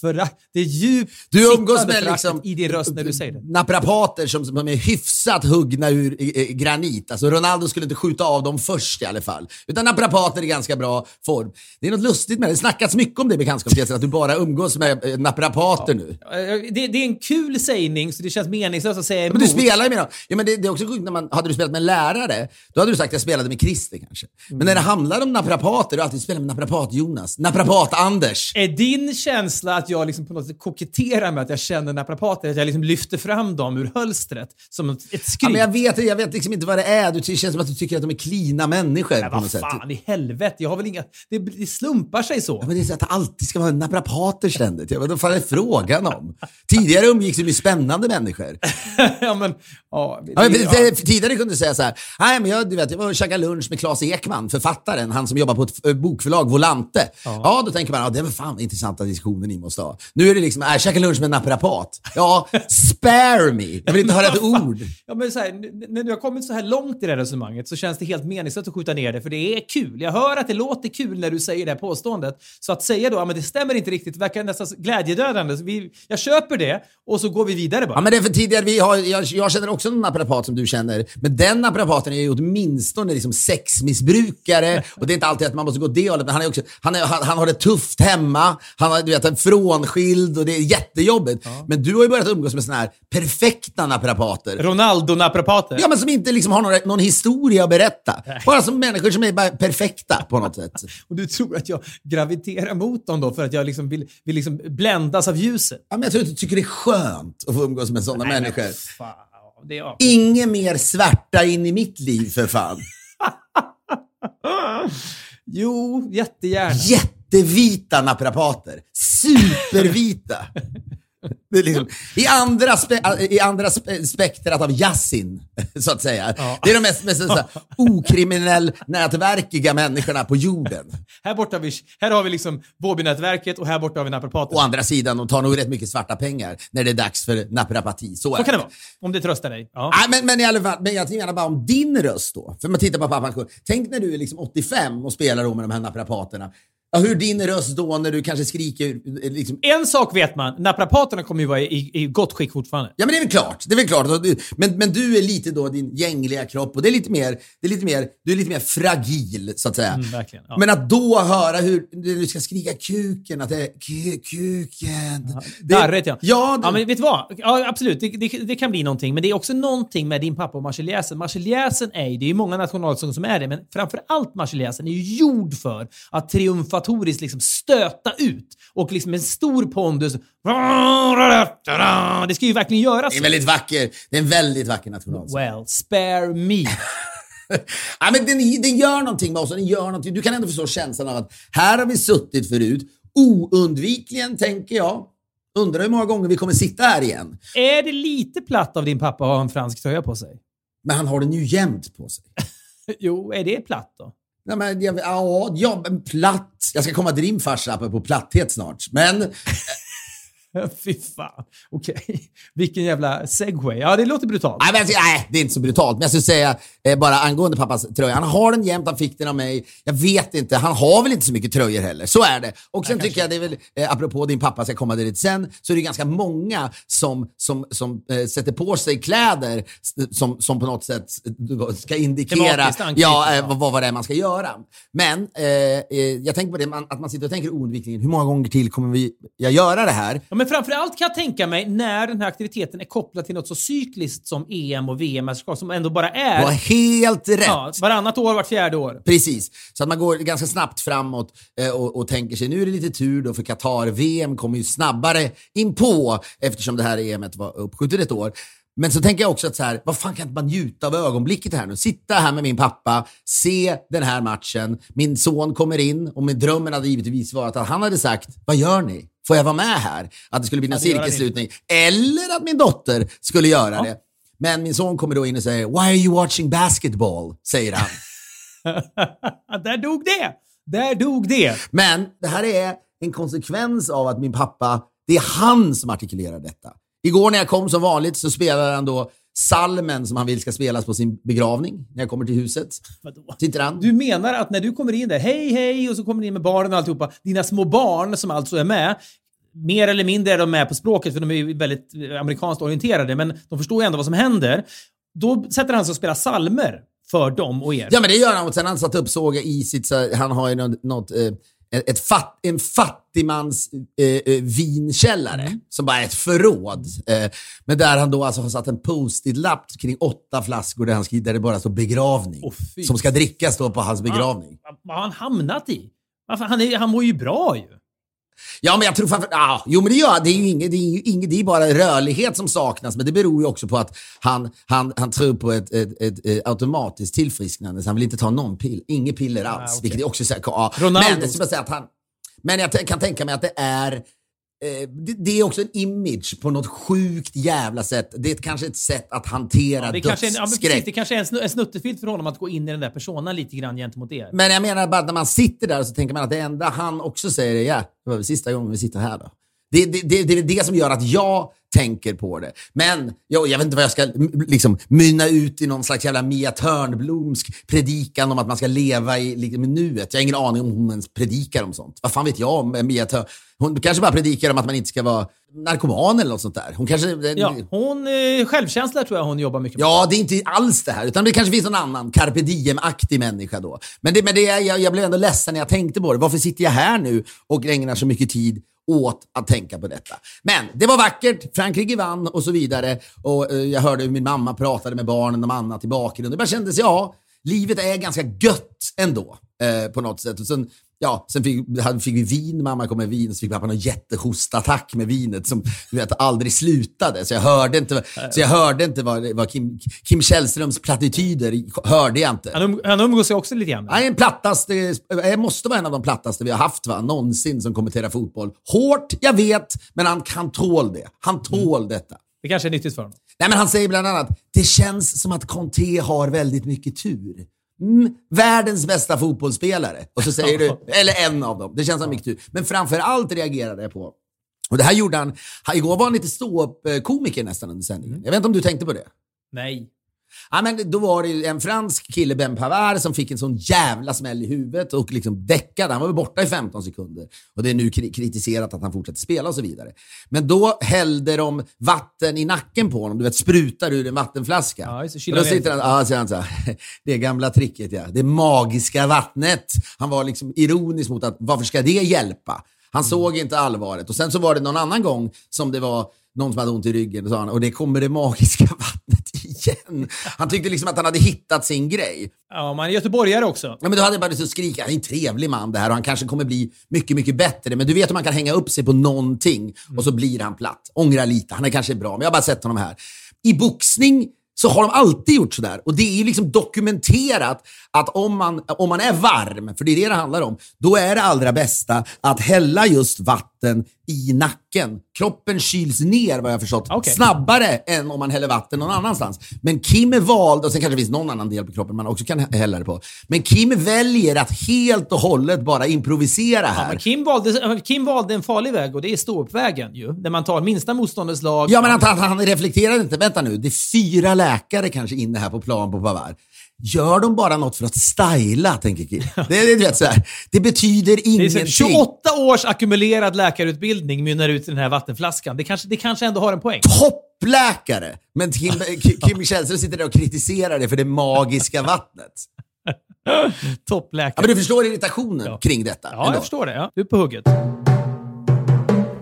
[SPEAKER 1] förakt. Det är djupt
[SPEAKER 2] Du umgås med liksom
[SPEAKER 1] i din röst när du säger det.
[SPEAKER 2] naprapater som, som är hyfsat huggna ur eh, granit. Alltså Ronaldo skulle inte skjuta av dem först i alla fall. Utan naprapater i ganska bra form. Det är något lustigt med det. Det snackats mycket om det i bekantskapskretsen, att du bara umgås med eh, naprapater nu.
[SPEAKER 1] Eh, Det, det är en kul sägning, så det känns meningslöst att säga emot.
[SPEAKER 2] Men du spelar ju med dem. Ja, men det, det är också sjukt när man, hade du spelat med en lärare, då hade du sagt att jag spelade med Christer kanske. Men när det handlar om naprapater, du har alltid spelat med naprapat-Jonas. Naprapat-Anders.
[SPEAKER 1] Är din känsla att jag liksom på något sätt koketterar med att jag känner naprapater, att jag liksom lyfter fram dem ur hölstret som ett, ett
[SPEAKER 2] Ja,
[SPEAKER 1] skryt?
[SPEAKER 2] men jag vet, jag vet liksom inte vad det är. Det känns som att du tycker att de är klina människor
[SPEAKER 1] Nej,
[SPEAKER 2] på något
[SPEAKER 1] vad fan i helvete, jag har väl inga... Det, det slumpar sig så.
[SPEAKER 2] Ja, men det är så att det alltid ska vara naprapater ständigt. Ja, vad fan är frågan om? Tidigare umgicks du med spännande människor. *laughs*
[SPEAKER 1] ja, men... Ja, det,
[SPEAKER 2] Ja, men,
[SPEAKER 1] ja.
[SPEAKER 2] Tidigare kunde du säga så här, nej men jag, du vet, jag var och käkade lunch med Claes Ekman, författaren, han som jobbar på ett eh, bokförlag, Volante. Ja. då tänker man, ja, det var fan intressanta diskussioner ni måste ha. Nu är det liksom, äh, käka lunch med en naprapat. Ja, spare me. Jag vill inte höra ett *laughs* ord.
[SPEAKER 1] Ja, men så här, när du har kommit så här långt i det här resonemanget så känns det helt meningslöst att skjuta ner det, för det är kul. Jag hör att det låter kul när du säger det här påståendet. Så att säga då, ja men det stämmer inte riktigt, verkar nästan glädjedödande. Vi, jag köper det och så går vi vidare bara.
[SPEAKER 2] Ja, men det är för tidigare, vi har, jag, jag känner också en naprapat som du känner, men den naprapaten är ju åtminstone liksom sexmissbrukare och det är inte alltid att man måste gå det hållet, men han, är också, han, är, han, han har det tufft hemma, han har du vet, en frånskild och det är jättejobbigt. Men du har ju börjat umgås med såna här perfekta naprapater.
[SPEAKER 1] Ronaldo-naprapater.
[SPEAKER 2] Ja, men som inte liksom har någon, någon historia att berätta. Bara som människor som är bara perfekta på något sätt. *laughs*
[SPEAKER 1] Och du tror att jag graviterar mot dem då för att jag liksom vill, vill liksom bländas av ljuset?
[SPEAKER 2] Ja, men jag tror att du tycker det är skönt att få umgås med sådana
[SPEAKER 1] Nej, men
[SPEAKER 2] människor.
[SPEAKER 1] Är...
[SPEAKER 2] Inget mer svärta in i mitt liv för fan. *laughs*
[SPEAKER 1] Jo, jättegärna.
[SPEAKER 2] Jättevita naprapater. Supervita. Det är liksom, I andra, spe, i andra spe, spektrat av Yasin, så att säga. Det är de mest, mest så här, okriminell nätverkiga människorna på jorden.
[SPEAKER 1] Här borta vi, här har vi liksom Vårbynätverket och här borta har vi naprapater.
[SPEAKER 2] Å andra sidan, de tar nog rätt mycket svarta pengar när det är dags för naprapati. Så,
[SPEAKER 1] Så kan det vara. Om det tröstar dig. Ja.
[SPEAKER 2] Nej, men, men i alla fall, men jag menar bara om din röst då. För man tittar på pappa. Tänk när du är liksom 85 och spelar då med de här naprapaterna. Ja, hur din röst då när du kanske skriker eh, liksom,
[SPEAKER 1] En sak vet man, naprapaterna kommer ju vara i, i gott skick fortfarande.
[SPEAKER 2] Ja men det är väl klart. Det är väl klart. Men, men du är lite då din gängliga kropp och det är lite mer, det är lite mer, du är lite mer fragil så att säga.
[SPEAKER 1] Mm, verkligen, ja.
[SPEAKER 2] Men att då höra hur du ska skrika kuken, att det är ku, kuken. Det-
[SPEAKER 1] Darrigt ja.
[SPEAKER 2] Ja, det,
[SPEAKER 1] ja, men vet du vad? Ja, absolut, det, det, det kan bli någonting. Men det är också någonting med din pappa och marseljäsen. Marseljäsen är ju, det är ju många nationalsånger som är det, men framför allt marseljäsen är ju gjord för att triumfatoriskt liksom stöta ut och liksom med stor pondus. Det ska ju verkligen göras
[SPEAKER 2] det är väldigt vacker. Det är en väldigt vacker nationalsång.
[SPEAKER 1] Well, spare me. *laughs*
[SPEAKER 2] Ja, men den, den gör någonting med oss. Den gör någonting. Du kan ändå förstå känslan av att här har vi suttit förut. Oundvikligen, tänker jag. Undrar hur många gånger vi kommer sitta här igen.
[SPEAKER 1] Är det lite platt av din pappa att ha en fransk tröja på sig?
[SPEAKER 2] Men han har den ju jämt på sig. *laughs*
[SPEAKER 1] Jo, är det platt då?
[SPEAKER 2] Nej, men, jag, ja, ja, men platt. Jag ska komma till din farsa på platthet snart. Men *laughs*
[SPEAKER 1] Fy fan. Okej. Vilken jävla segway. Ja, det låter brutalt.
[SPEAKER 2] Nej, men, nej, det är inte så brutalt. Men jag skulle säga eh, bara angående pappas tröja. Han har den jämt, han fick den av mig. Jag vet inte, han har väl inte så mycket tröjor heller. Så är det. Och sen tycker jag det är väl, eh, apropå din pappa ska komma dit sen, så är det ganska många som, som, som eh, sätter på sig kläder som, som på något sätt ska indikera ja, eh, vad, vad det är man ska göra. Men eh, eh, jag tänker på det, man, att man sitter och tänker oundvikligen, hur många gånger till kommer vi jag göra det här?
[SPEAKER 1] Ja, men framförallt kan jag tänka mig när den här aktiviteten är kopplad till något så cykliskt som EM och VM-mästerskap som ändå bara är
[SPEAKER 2] helt rätt.
[SPEAKER 1] ja, varannat år, vart fjärde år.
[SPEAKER 2] Precis, så att man går ganska snabbt framåt eh, och, och tänker sig nu är det lite tur då för Qatar. VM kommer ju snabbare in på eftersom det här EMet var uppskjutet ett år. Men så tänker jag också att så här, vad fan kan inte man njuta av ögonblicket här nu? Sitta här med min pappa, se den här matchen. Min son kommer in och min drömmen hade givetvis varit att han hade sagt, vad gör ni? Får jag vara med här? Att det skulle bli en
[SPEAKER 1] Ja,
[SPEAKER 2] cirkelslutning. Eller att min dotter skulle göra det. Men min son kommer då in och säger, why are you watching basketball? Säger han. *laughs*
[SPEAKER 1] Där dog det! Där dog det!
[SPEAKER 2] Men det här är en konsekvens av att min pappa, det är han som artikulerar detta. Igår när jag kom som vanligt så spelade han då salmen som han vill ska spelas på sin begravning när jag kommer till huset.
[SPEAKER 1] Vadå?
[SPEAKER 2] Sitter han?
[SPEAKER 1] Du menar att när du kommer in där, hej hej, och så kommer ni in med barnen och alltihopa, dina små barn som alltså är med, mer eller mindre är de med på språket, för de är ju väldigt amerikanskt orienterade, men de förstår ju ändå vad som händer. Då sätter han sig och spelar salmer för dem och er.
[SPEAKER 2] Ja, men det gör han. Och sen han satt upp såg jag i sitt, så, han har ju något, något eh, ett fat, en fattigmans eh, eh, vinkällare mm. som bara är ett förråd. Eh, men där han då alltså har satt en post-it-lapp kring åtta flaskor där, han skriver, där det bara står begravning. Oh, som ska drickas då på hans begravning.
[SPEAKER 1] Vad har han hamnat i? Han, är, han mår ju bra ju.
[SPEAKER 2] Ja, men jag tror framför ah, Jo, men det gör det. Är ju inget, det, är ju inget, det är bara rörlighet som saknas, men det beror ju också på att han, han, han tror på ett, ett, ett, ett automatiskt tillfrisknande, så han vill inte ta någon pill. Inget piller alls, ah, okay. vilket är också så här, ah.
[SPEAKER 1] Ronaldo.
[SPEAKER 2] Men, jag säga att han, men jag kan tänka mig att det är Eh, det, är också en image på något sjukt jävla sätt. Det är kanske ett sätt att hantera ja, det dödsskräck.
[SPEAKER 1] Kanske en, ja, precis, det kanske är en, snuttefilt för honom att gå in i den där personen lite grann gentemot er.
[SPEAKER 2] Men jag menar bara när man sitter där så tänker man att det enda han också säger är ja, det var väl sista gången vi sitter här då. Det, det, det, det är det som gör att jag tänker på det. Men jag, jag vet inte vad jag ska liksom, mynna ut i någon slags jävla Mia Törnblomsk predikan om att man ska leva i, liksom, i nuet. Jag har ingen aning om hon ens predikar om sånt. Vad fan vet jag om Mia Törn? Hon kanske bara predikar om att man inte ska vara narkoman eller något sånt där. Hon kanske...
[SPEAKER 1] Ja, hon, eh, självkänsla tror jag hon jobbar mycket
[SPEAKER 2] med. Ja, det är inte alls det här. Utan det kanske finns någon annan carpe diem-aktig människa då. Men, det, men det, jag, jag blev ändå ledsen när jag tänkte på det. Varför sitter jag här nu och ägnar så mycket tid åt att tänka på detta. Men det var vackert, Frankrike vann och så vidare. Och eh, Jag hörde hur min mamma pratade med barnen om annat i bakgrunden. Det bara kändes, ja, livet är ganska gött ändå eh, på något sätt. Och sen ja, sen fick, fick vi vin, mamma kom med vin, så fick pappa någon jättehostattack med vinet som du vet, aldrig slutade. Så jag hörde inte, så jag hörde inte vad, vad Kim, Kim Källströms plattityder hörde jag inte.
[SPEAKER 1] Han, um, han umgås ju också lite grann.
[SPEAKER 2] Han är en plattaste, jag måste vara en av de plattaste vi har haft va? någonsin som kommenterar fotboll. Hårt, jag vet, men han, han tål det. Han tål mm. detta.
[SPEAKER 1] Det kanske är nyttigt för honom.
[SPEAKER 2] Nej, men han säger bland annat, det känns som att Conte har väldigt mycket tur. Mm, världens bästa fotbollsspelare. Och så säger du, *laughs* eller en av dem. Det känns som mycket tur. Men framför allt reagerade jag på, och det här gjorde han, igår var han lite ståuppkomiker nästan under sändningen. Jag vet inte om du tänkte på det?
[SPEAKER 1] Nej.
[SPEAKER 2] Ja, men då var det en fransk kille, Ben Pavard, som fick en sån jävla smäll i huvudet och liksom däckade. Han var väl borta i 15 sekunder. Och det är nu kritiserat att han fortsätter spela och så vidare. Men då hällde de vatten i nacken på honom. Du vet, sprutar ur en vattenflaska. Ja,
[SPEAKER 1] och då
[SPEAKER 2] sitter han, ja, så han så här, *laughs* det gamla tricket ja. Det magiska vattnet. Han var liksom ironisk mot att varför ska det hjälpa? Han mm. såg inte allvaret. Och sen så var det någon annan gång som det var någon som hade ont i ryggen och, sa han, och det kommer det magiska *laughs* vattnet igen. Han tyckte liksom att han hade hittat sin grej.
[SPEAKER 1] Ja, man är göteborgare också.
[SPEAKER 2] Ja, men då hade jag bara att skrika, han är en trevlig man det här och han kanske kommer bli mycket, mycket bättre. Men du vet hur man kan hänga upp sig på någonting mm. och så blir han platt. Ångra lite, han är kanske bra, men jag har bara sett honom här. I boxning så har de alltid gjort sådär. Och det är ju liksom dokumenterat att om man, om man är varm, för det är det det handlar om, då är det allra bästa att hälla just vatten i nacken. Kroppen kyls ner vad jag förstått okay. snabbare än om man häller vatten någon annanstans. Men Kim är vald, och sen kanske det finns någon annan del på kroppen man också kan hälla det på. Men Kim väljer att helt och hållet bara improvisera här.
[SPEAKER 1] Ja, Kim, valde, Kim valde en farlig väg och det är ståuppvägen ju. Där man tar minsta motståndets lag.
[SPEAKER 2] Ja, men han, han, reflekterade inte. Vänta nu, det är fyra läkare kanske inne här på plan på Pavard. Gör de bara något för att styla, tänker Kim. Det, är, vet, så här. det betyder ingenting. Det
[SPEAKER 1] 28 års ackumulerad läkarutbildning mynnar ut i den här vattenflaskan. Det kanske, det kanske ändå har en poäng.
[SPEAKER 2] Toppläkare! Men Kim, Kim Källström sitter där och kritiserar det för det magiska vattnet. *laughs*
[SPEAKER 1] Toppläkare.
[SPEAKER 2] Ja, men du förstår irritationen ja. kring detta?
[SPEAKER 1] Ja, ändå. jag förstår det. Ja. Du är på hugget.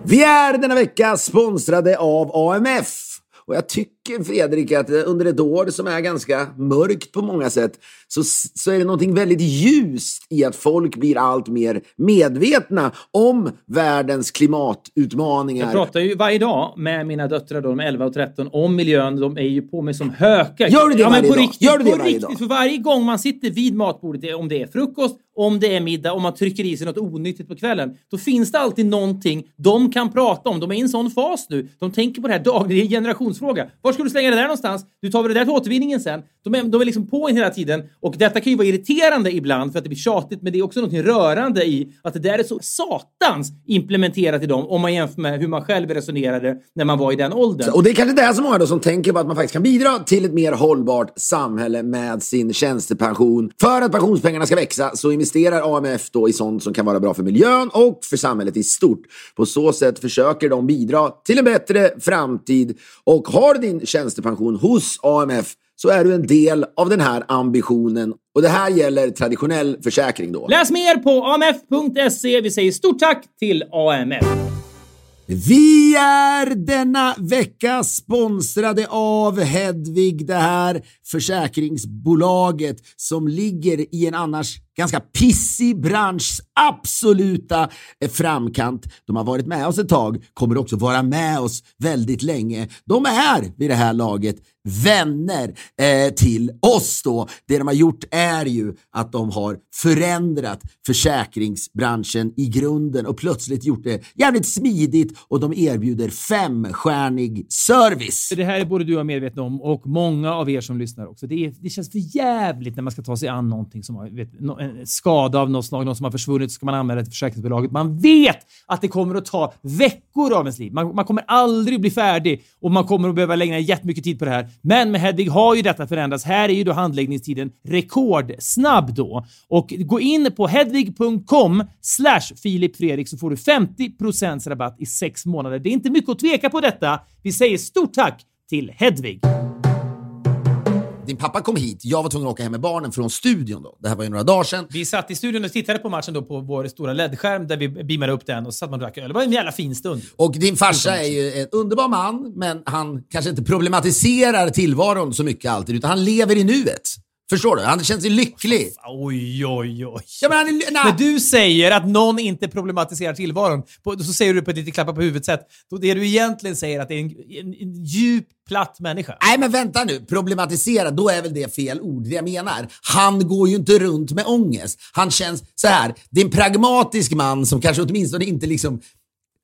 [SPEAKER 2] Vi är denna vecka sponsrade av AMF. Och jag tycker Fredrik att under ett år som är ganska mörkt på många sätt så, så är det någonting väldigt ljust i att folk blir allt mer medvetna om världens klimatutmaningar.
[SPEAKER 1] Jag pratar ju varje dag med mina döttrar, då, de 11 och 13, om miljön. De är ju på mig som hökar.
[SPEAKER 2] Gör du det
[SPEAKER 1] ja,
[SPEAKER 2] varje
[SPEAKER 1] på
[SPEAKER 2] dag?
[SPEAKER 1] Riktigt,
[SPEAKER 2] Gör du det
[SPEAKER 1] på
[SPEAKER 2] varje
[SPEAKER 1] riktigt,
[SPEAKER 2] dag?
[SPEAKER 1] För varje gång man sitter vid matbordet, om det är frukost, om det är middag, om man trycker i sig något onyttigt på kvällen, då finns det alltid någonting de kan prata om. De är i en sån fas nu. De tänker på det här dagligen. Det är en generationsfråga. Var var ska du slänga det där någonstans? Du tar väl det där till återvinningen sen? De är, de är liksom på en hela tiden och detta kan ju vara irriterande ibland för att det blir tjatigt, men det är också något rörande i att det där är så satans implementerat i dem om man jämför med hur man själv resonerade när man var i den åldern.
[SPEAKER 2] Och det är kanske det så många då som tänker på att man faktiskt kan bidra till ett mer hållbart samhälle med sin tjänstepension. För att pensionspengarna ska växa så investerar AMF då i sånt som kan vara bra för miljön och för samhället i stort. På så sätt försöker de bidra till en bättre framtid. Och har din tjänstepension hos AMF så är du en del av den här ambitionen. Och det här gäller traditionell försäkring då.
[SPEAKER 1] Läs mer på amf.se. Vi säger stort tack till AMF.
[SPEAKER 2] Vi är denna vecka sponsrade av Hedvig, det här försäkringsbolaget som ligger i en annars ganska pissig branschs absoluta framkant. De har varit med oss ett tag, kommer också vara med oss väldigt länge. De är vid det här laget vänner eh, till oss då. Det de har gjort är ju att de har förändrat försäkringsbranschen i grunden och plötsligt gjort det jävligt smidigt och de erbjuder femstjärnig service.
[SPEAKER 1] Det här är både du och jag medvetna om och många av er som lyssnar också. Det, är, det känns för jävligt när man ska ta sig an någonting som har, vet, en skada av något slag, någon som har försvunnit, så ska man anmäla det till försäkringsbolaget. Man vet att det kommer att ta veckor av ens liv. Man, man kommer aldrig bli färdig och man kommer att behöva lägga jättemycket tid på det här. Men med Hedvig har ju detta förändrats. Här är ju då handläggningstiden rekordsnabb då. Och gå in på hedvig.com slash Filip Fredrik så får du 50% rabatt i sex månader. Det är inte mycket att tveka på detta. Vi säger stort tack till Hedvig.
[SPEAKER 2] Din pappa kom hit, jag var tvungen att åka hem med barnen från studion då. Det här var ju några dagar sedan.
[SPEAKER 1] Vi satt i studion och tittade på matchen då på vår stora LED-skärm där vi beamade upp den och så satt man och drack öl. Det var en jävla fin stund.
[SPEAKER 2] Och din farsa är ju en underbar man, men han kanske inte problematiserar tillvaron så mycket alltid, utan han lever i nuet. Förstår du? Han känns ju lycklig.
[SPEAKER 1] Oj, oj, oj.
[SPEAKER 2] Ja, men han är,
[SPEAKER 1] När du säger att någon inte problematiserar tillvaron, på, så säger du på ett lite klappa på huvudet-sätt. Det du egentligen säger att det är en, en, en djup, platt människa.
[SPEAKER 2] Nej, men vänta nu. Problematisera, då är väl det fel ord. Det jag menar, han går ju inte runt med ångest. Han känns så här. Det är en pragmatisk man som kanske åtminstone inte liksom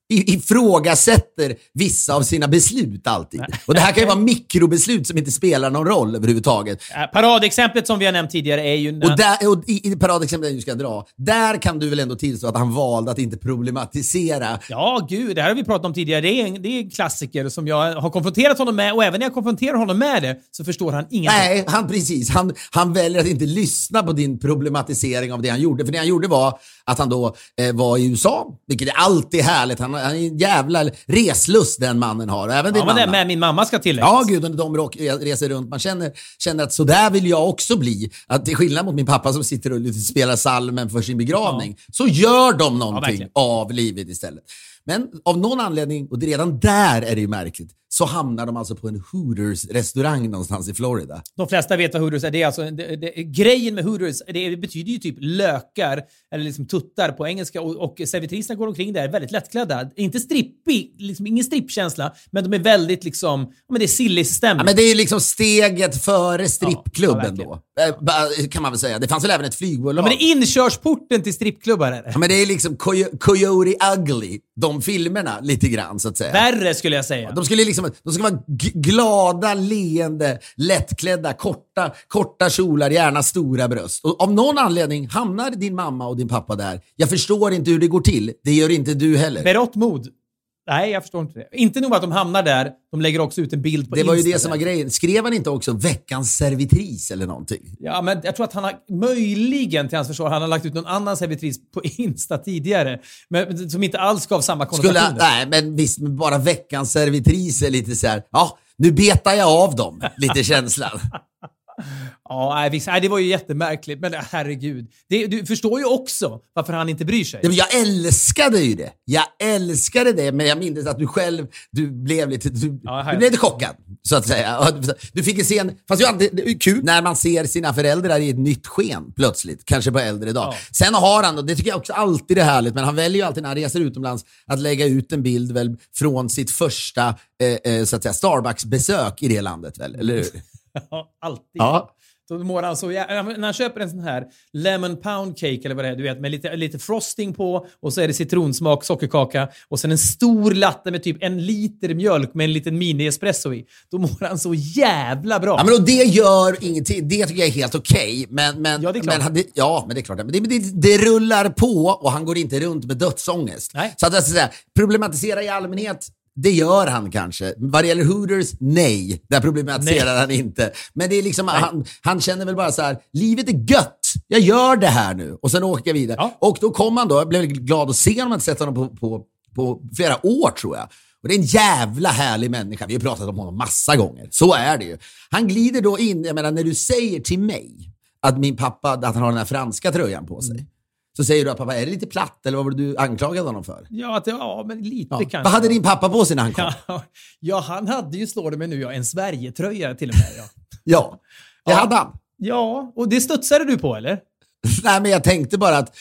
[SPEAKER 2] ifrågasätter vissa av sina beslut alltid. Och det här kan ju vara mikrobeslut som inte spelar någon roll överhuvudtaget.
[SPEAKER 1] Paradexemplet som vi har nämnt tidigare är ju...
[SPEAKER 2] Och, där, och i, i paradexemplet du ska dra, där kan du väl ändå tillstå att han valde att inte problematisera.
[SPEAKER 1] Ja, gud, det här har vi pratat om tidigare. Det är en, det är en klassiker som jag har konfronterat honom med och även när jag konfronterar honom med det så förstår han ingenting.
[SPEAKER 2] Nej, han precis. Han, han väljer att inte lyssna på din problematisering av det han gjorde. För det han gjorde var att han då eh, var i USA, vilket är alltid härligt. Han, han är en jävla reslust den mannen har. Även din
[SPEAKER 1] ja, men
[SPEAKER 2] mamma.
[SPEAKER 1] det med min mamma ska tilläggas.
[SPEAKER 2] Ja, gud, de reser runt. Man känner, känner att så där vill jag också bli. Att till skillnad mot min pappa som sitter och spelar salmen för sin begravning, ja. så gör de någonting ja, av livet istället. Men av någon anledning, och redan där är det ju märkligt, så hamnar de alltså på en Hooters-restaurang någonstans i Florida.
[SPEAKER 1] De flesta vet vad Hooters är. Det är alltså, det, det, grejen med Hooters, det, betyder ju typ lökar, eller liksom tuttar på engelska. Och, och servitriserna går omkring där väldigt lättklädda. Inte strippig, liksom, ingen strippkänsla, men de är väldigt liksom, men det är silly stämning.
[SPEAKER 2] Ja, men det är liksom steget före strippklubben ja, ja, då. Kan man väl säga. Det fanns väl även ett flygbolag.
[SPEAKER 1] Ja, men det är inkörsporten till strippklubbar är det.
[SPEAKER 2] Ja, men det är liksom Coyote Ugly, de filmerna, lite grann så att säga.
[SPEAKER 1] Värre skulle jag säga.
[SPEAKER 2] De skulle liksom Liksom de ska vara glada, leende, lättklädda, korta, korta kjolar, gärna stora bröst. Och av någon anledning hamnar din mamma och din pappa där. Jag förstår inte hur det går till. Det gör inte du heller.
[SPEAKER 1] Berått mod. Nej, jag förstår inte det. Inte nog att de hamnar där, de lägger också ut en bild på
[SPEAKER 2] Det var
[SPEAKER 1] Insta
[SPEAKER 2] ju det som var grejen. Skrev han inte också veckans servitris eller någonting?
[SPEAKER 1] Ja, men jag tror att han har möjligen till hans försvar, han har lagt ut någon annan servitris på Insta tidigare. Men, som inte alls gav samma konnotationer.
[SPEAKER 2] Nej, men visst, bara veckans servitris är lite så här, ja, nu betar jag av dem, lite *laughs* känslan.
[SPEAKER 1] Ja, visst, nej, det var ju jättemärkligt, men herregud. Det, du förstår ju också varför han inte bryr sig.
[SPEAKER 2] Jag älskade ju det. Jag älskade det, men jag minns att du själv du blev lite, du, ja, du blev lite chockad, så att säga. Du fick en, fast det är kul när man ser sina föräldrar i ett nytt sken plötsligt, kanske på äldre dag. Ja. Sen har han, och det tycker jag också alltid är härligt, men han väljer ju alltid när han reser utomlands att lägga ut en bild väl från sitt första eh, eh, så att säga, Starbucks-besök i det landet, väl? eller hur? *laughs*
[SPEAKER 1] alltid.
[SPEAKER 2] Ja.
[SPEAKER 1] Då mår han så jä- När han köper en sån här lemon pound cake eller vad det är, du vet, med lite, lite frosting på och så är det citronsmak, sockerkaka och sen en stor latte med typ en liter mjölk med en liten mini-espresso i. Då mår han så jävla bra.
[SPEAKER 2] Ja, men och det gör ingenting. Det tycker jag är helt okej. Men, men,
[SPEAKER 1] Ja, det är klart.
[SPEAKER 2] Men, ja, men det är klart. Men det, det, det rullar på och han går inte runt med dödsångest.
[SPEAKER 1] Nej.
[SPEAKER 2] Så att jag ska säga, problematisera i allmänhet, det gör han kanske. Vad det gäller Hooters, nej. Där problematiserar han inte. Men det är liksom, han, han känner väl bara så här, livet är gött. Jag gör det här nu. Och sen åker jag vidare.
[SPEAKER 1] Ja.
[SPEAKER 2] Och då kom han då, jag blev glad att se honom, jag har sett honom på, på, på flera år tror jag. Och det är en jävla härlig människa. Vi har pratat om honom massa gånger. Så är det ju. Han glider då in, jag menar när du säger till mig att min pappa, att han har den här franska tröjan på sig. Så säger du att pappa, är lite platt eller vad var det du anklagade honom för?
[SPEAKER 1] Ja, att ja men lite
[SPEAKER 2] Ja.
[SPEAKER 1] kanske.
[SPEAKER 2] Vad hade din pappa på sig när han kom?
[SPEAKER 1] Ja, ja, han hade ju, slår det mig nu, ja, en Sverige-tröja till och med. Ja. *laughs*
[SPEAKER 2] Ja, det
[SPEAKER 1] Ja.
[SPEAKER 2] hade han.
[SPEAKER 1] ja, och det studsade du på eller? *laughs*
[SPEAKER 2] Nej, men jag tänkte bara att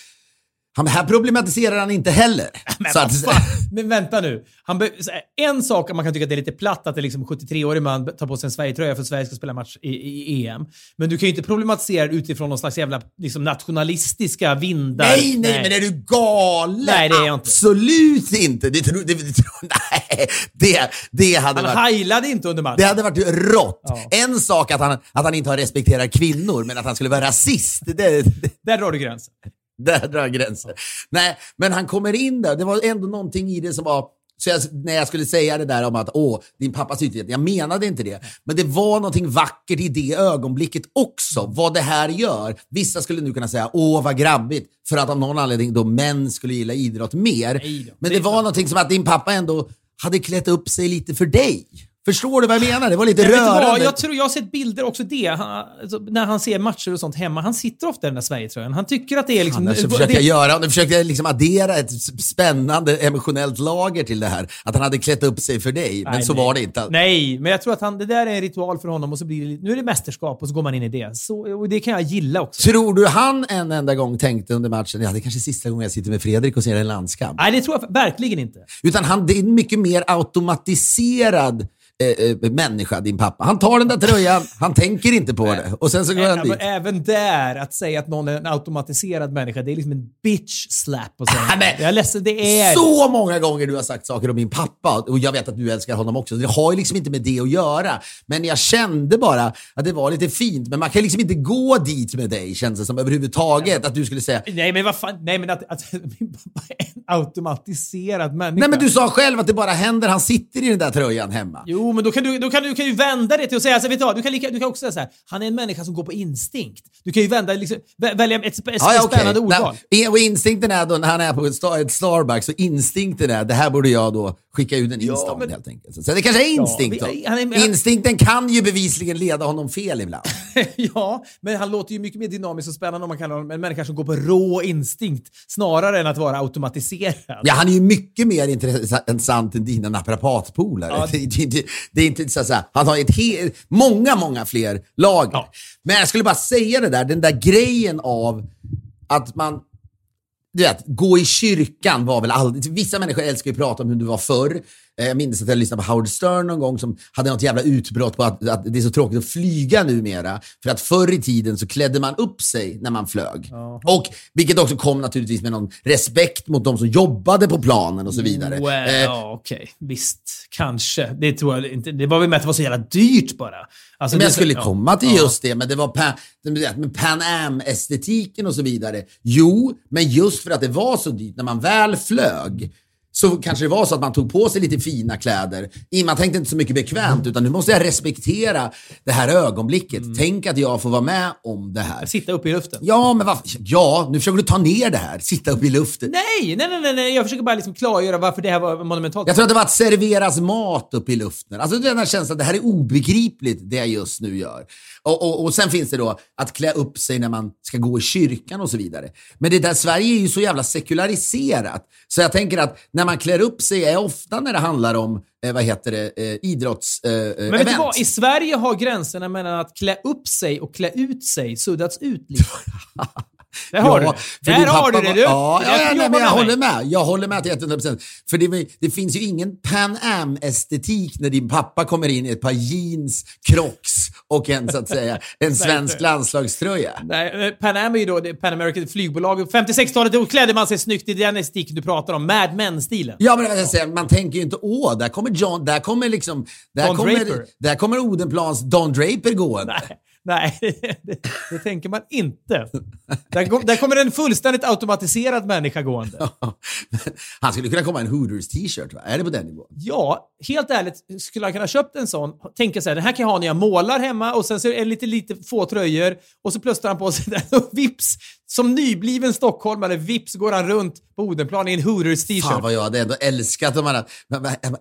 [SPEAKER 2] han, här problematiserar han inte heller. *laughs*
[SPEAKER 1] Men,
[SPEAKER 2] att, *laughs*
[SPEAKER 1] men vänta nu. Han be- en sak man kan tycka att det är lite platt att en liksom 73-årig man tar på sig en Sverigetröja för att Sverige ska spela match i, i EM. Men du kan ju inte problematisera utifrån någon slags jävla liksom, nationalistiska vindar.
[SPEAKER 2] nej, nej, men är du galen?
[SPEAKER 1] Nej, det är jag inte.
[SPEAKER 2] Absolut inte. Det, det, det, *laughs* nej, det, det hade
[SPEAKER 1] Han
[SPEAKER 2] varit...
[SPEAKER 1] heilade inte under matchen.
[SPEAKER 2] Det hade varit rått.
[SPEAKER 1] Ja.
[SPEAKER 2] En sak att han, att han inte har respekterat kvinnor, men att han skulle vara rasist, det, det,
[SPEAKER 1] Där drar du gränsen. *laughs*
[SPEAKER 2] där drar jag gränser. Nej, men han kommer in där. Det var ändå någonting i det som var... Så jag, när jag skulle säga det där om att åh, din pappas ytlighet, jag menade inte det. Men det var någonting vackert i det ögonblicket också, vad det här gör. Vissa skulle nu kunna säga åh vad grabbigt, för att av någon anledning då män skulle gilla idrott mer. Men
[SPEAKER 1] Det
[SPEAKER 2] var någonting som att din pappa ändå hade klätt upp sig lite för dig. Förstår du vad jag menar? Det var lite
[SPEAKER 1] vad?
[SPEAKER 2] rörande.
[SPEAKER 1] Jag, tror, jag har sett bilder också det. Han, alltså, när han ser matcher och sånt hemma. Han sitter ofta i den där Sverigetröjan. Han tycker att det är liksom...
[SPEAKER 2] Annars så
[SPEAKER 1] det-
[SPEAKER 2] försökte jag göra, nu försökte jag liksom addera ett spännande emotionellt lager till det här. Att han hade klätt upp sig för dig, men
[SPEAKER 1] Nej,
[SPEAKER 2] så
[SPEAKER 1] nej.
[SPEAKER 2] var det inte.
[SPEAKER 1] Nej, men jag tror att han, det där är en ritual för honom och så blir det, nu är det mästerskap och så går man in i det. Så, och det kan jag gilla också.
[SPEAKER 2] Tror du han en enda gång tänkte under matchen, ja det är kanske sista gången jag sitter med Fredrik och ser en landskamp?
[SPEAKER 1] Nej, det tror jag verkligen inte.
[SPEAKER 2] Utan han, det är en mycket mer automatiserad eh, eh, människa, din pappa. Han tar den där tröjan, han tänker inte på det. Och sen så går han dit.
[SPEAKER 1] även där, att säga att någon är en automatiserad människa, det är liksom en bitch slap. Och så.
[SPEAKER 2] Nej, men-
[SPEAKER 1] jag är ledsen, det är
[SPEAKER 2] Så många gånger du har sagt saker om min pappa och jag vet att du älskar honom också. Det har ju liksom inte med det att göra. Men jag kände bara att det var lite fint. Men man kan liksom inte gå dit med dig, känns det som överhuvudtaget. Att du skulle säga
[SPEAKER 1] Nej, men vad fan. Nej, men att, att *laughs* min pappa är en automatiserad människa.
[SPEAKER 2] Nej men du sa själv att det bara händer, han sitter i den där tröjan hemma.
[SPEAKER 1] Jo, men då kan du, då kan du, kan du vända det till att säga, alltså, vet du, vad, du, kan lika, du kan också säga så här, han är en människa som går på instinkt. Du kan ju vända, liksom, vä- välja ett, sp- ett
[SPEAKER 2] Ja, ja,
[SPEAKER 1] spännande ordval.
[SPEAKER 2] Nej, Och instinkten är då när han är på ett, ett Starbucks, så instinkten är det här borde jag då skicka ut en
[SPEAKER 1] men-
[SPEAKER 2] helt enkelt. Så det kanske är instinkt
[SPEAKER 1] vi-
[SPEAKER 2] då.
[SPEAKER 1] han är- han-
[SPEAKER 2] Instinkten kan ju bevisligen leda honom fel ibland. *laughs*
[SPEAKER 1] ja, men han låter ju mycket mer dynamisk och spännande om man kallar honom en människa som går på rå instinkt snarare än att vara automatiserad.
[SPEAKER 2] Ja, han är ju mycket mer intressant än dina naprapatpolare.
[SPEAKER 1] Ja. *laughs*
[SPEAKER 2] Det, är inte så här, han har ett he- många, många fler lager.
[SPEAKER 1] Ja.
[SPEAKER 2] Men jag skulle bara säga det där, den där grejen av att man du vet, gå i kyrkan var väl aldrig... Vissa människor älskar ju att prata om hur det var förr. Eh, Jag minns att jag lyssnade på Howard Stern någon gång som hade något jävla utbrott på att, att det är så tråkigt att flyga numera. För att förr i tiden så klädde man upp sig när man flög. Och Vilket också kom naturligtvis med någon respekt mot de som jobbade på planen och så vidare.
[SPEAKER 1] Well,
[SPEAKER 2] Eh,
[SPEAKER 1] ja, okej. Visst, kanske. Det tror jag inte. Det var väl med att det var så jävla dyrt bara. Alltså,
[SPEAKER 2] Men
[SPEAKER 1] det
[SPEAKER 2] jag
[SPEAKER 1] så-
[SPEAKER 2] skulle
[SPEAKER 1] ja.
[SPEAKER 2] komma till
[SPEAKER 1] Ja.
[SPEAKER 2] just det, men det var pa, det med Pan Am-estetiken och så vidare. Jo, men just för att det var så dyrt, när man väl flög, så kanske det var så att man tog på sig lite fina kläder. Man tänkte inte så mycket bekvämt, utan nu måste jag respektera det här ögonblicket.
[SPEAKER 1] Mm.
[SPEAKER 2] Tänk att jag får vara med om det här.
[SPEAKER 1] Sitta uppe i luften.
[SPEAKER 2] Ja, men vad, ja, nu försöker du ta ner det här. Sitta upp i luften.
[SPEAKER 1] Nej, nej, nej, nej. Jag försöker bara liksom klargöra varför det här var monumentalt.
[SPEAKER 2] Jag tror att det var att serveras mat upp i luften. Alltså den här känslan att det här är obegripligt, det jag just nu gör. Och, och, och sen finns det då att klä upp sig när man ska gå i kyrkan och så vidare. Men det där Sverige är ju så jävla sekulariserat. Så jag tänker att när man klär upp sig är ofta när det handlar om, eh, vad heter det, eh, idrotts eh,
[SPEAKER 1] Men vet
[SPEAKER 2] event.
[SPEAKER 1] du vad? I Sverige har gränserna mellan att klä upp sig och klä ut sig suddats ut lite. *laughs* Där har
[SPEAKER 2] Ja,
[SPEAKER 1] du det. Där har du det du.
[SPEAKER 2] Ja, ja, ja nej, men jag håller med. Jag håller med till 100%. För det, det finns ju ingen Pan Am-estetik när din pappa kommer in i ett par jeans, crocs och en, så att säga, *laughs* en svensk landslagströja.
[SPEAKER 1] Nej, eh, Pan Am är ju då Pan American flygbolag. 56-talet då klädde man sig snyggt i den estetiken du pratar om. Mad Men-stilen.
[SPEAKER 2] Ja, men jag säger, man tänker ju inte åh, där kommer John, där kommer liksom, där
[SPEAKER 1] Don
[SPEAKER 2] kommer,
[SPEAKER 1] Draper.
[SPEAKER 2] där kommer Odenplans Don Draper gående.
[SPEAKER 1] Nej, nej *laughs* det, det tänker man inte. Där, kom, där kommer en fullständigt automatiserad människa gående. *laughs*
[SPEAKER 2] Han skulle kunna komma i en Hooters t-shirt, va? Är det på den nivån?
[SPEAKER 1] Ja, helt ärligt skulle jag kunna köpt en sån. Tänka så här, den här kan jag ha när jag målar hemma och sen så är det lite, lite få tröjor och så plötsar han på sig *laughs* den och vips, som nybliven stockholmare, vips går han runt på Odenplan i en Hooters
[SPEAKER 2] Fan
[SPEAKER 1] t-shirt.
[SPEAKER 2] vad jag hade ändå älskat om han,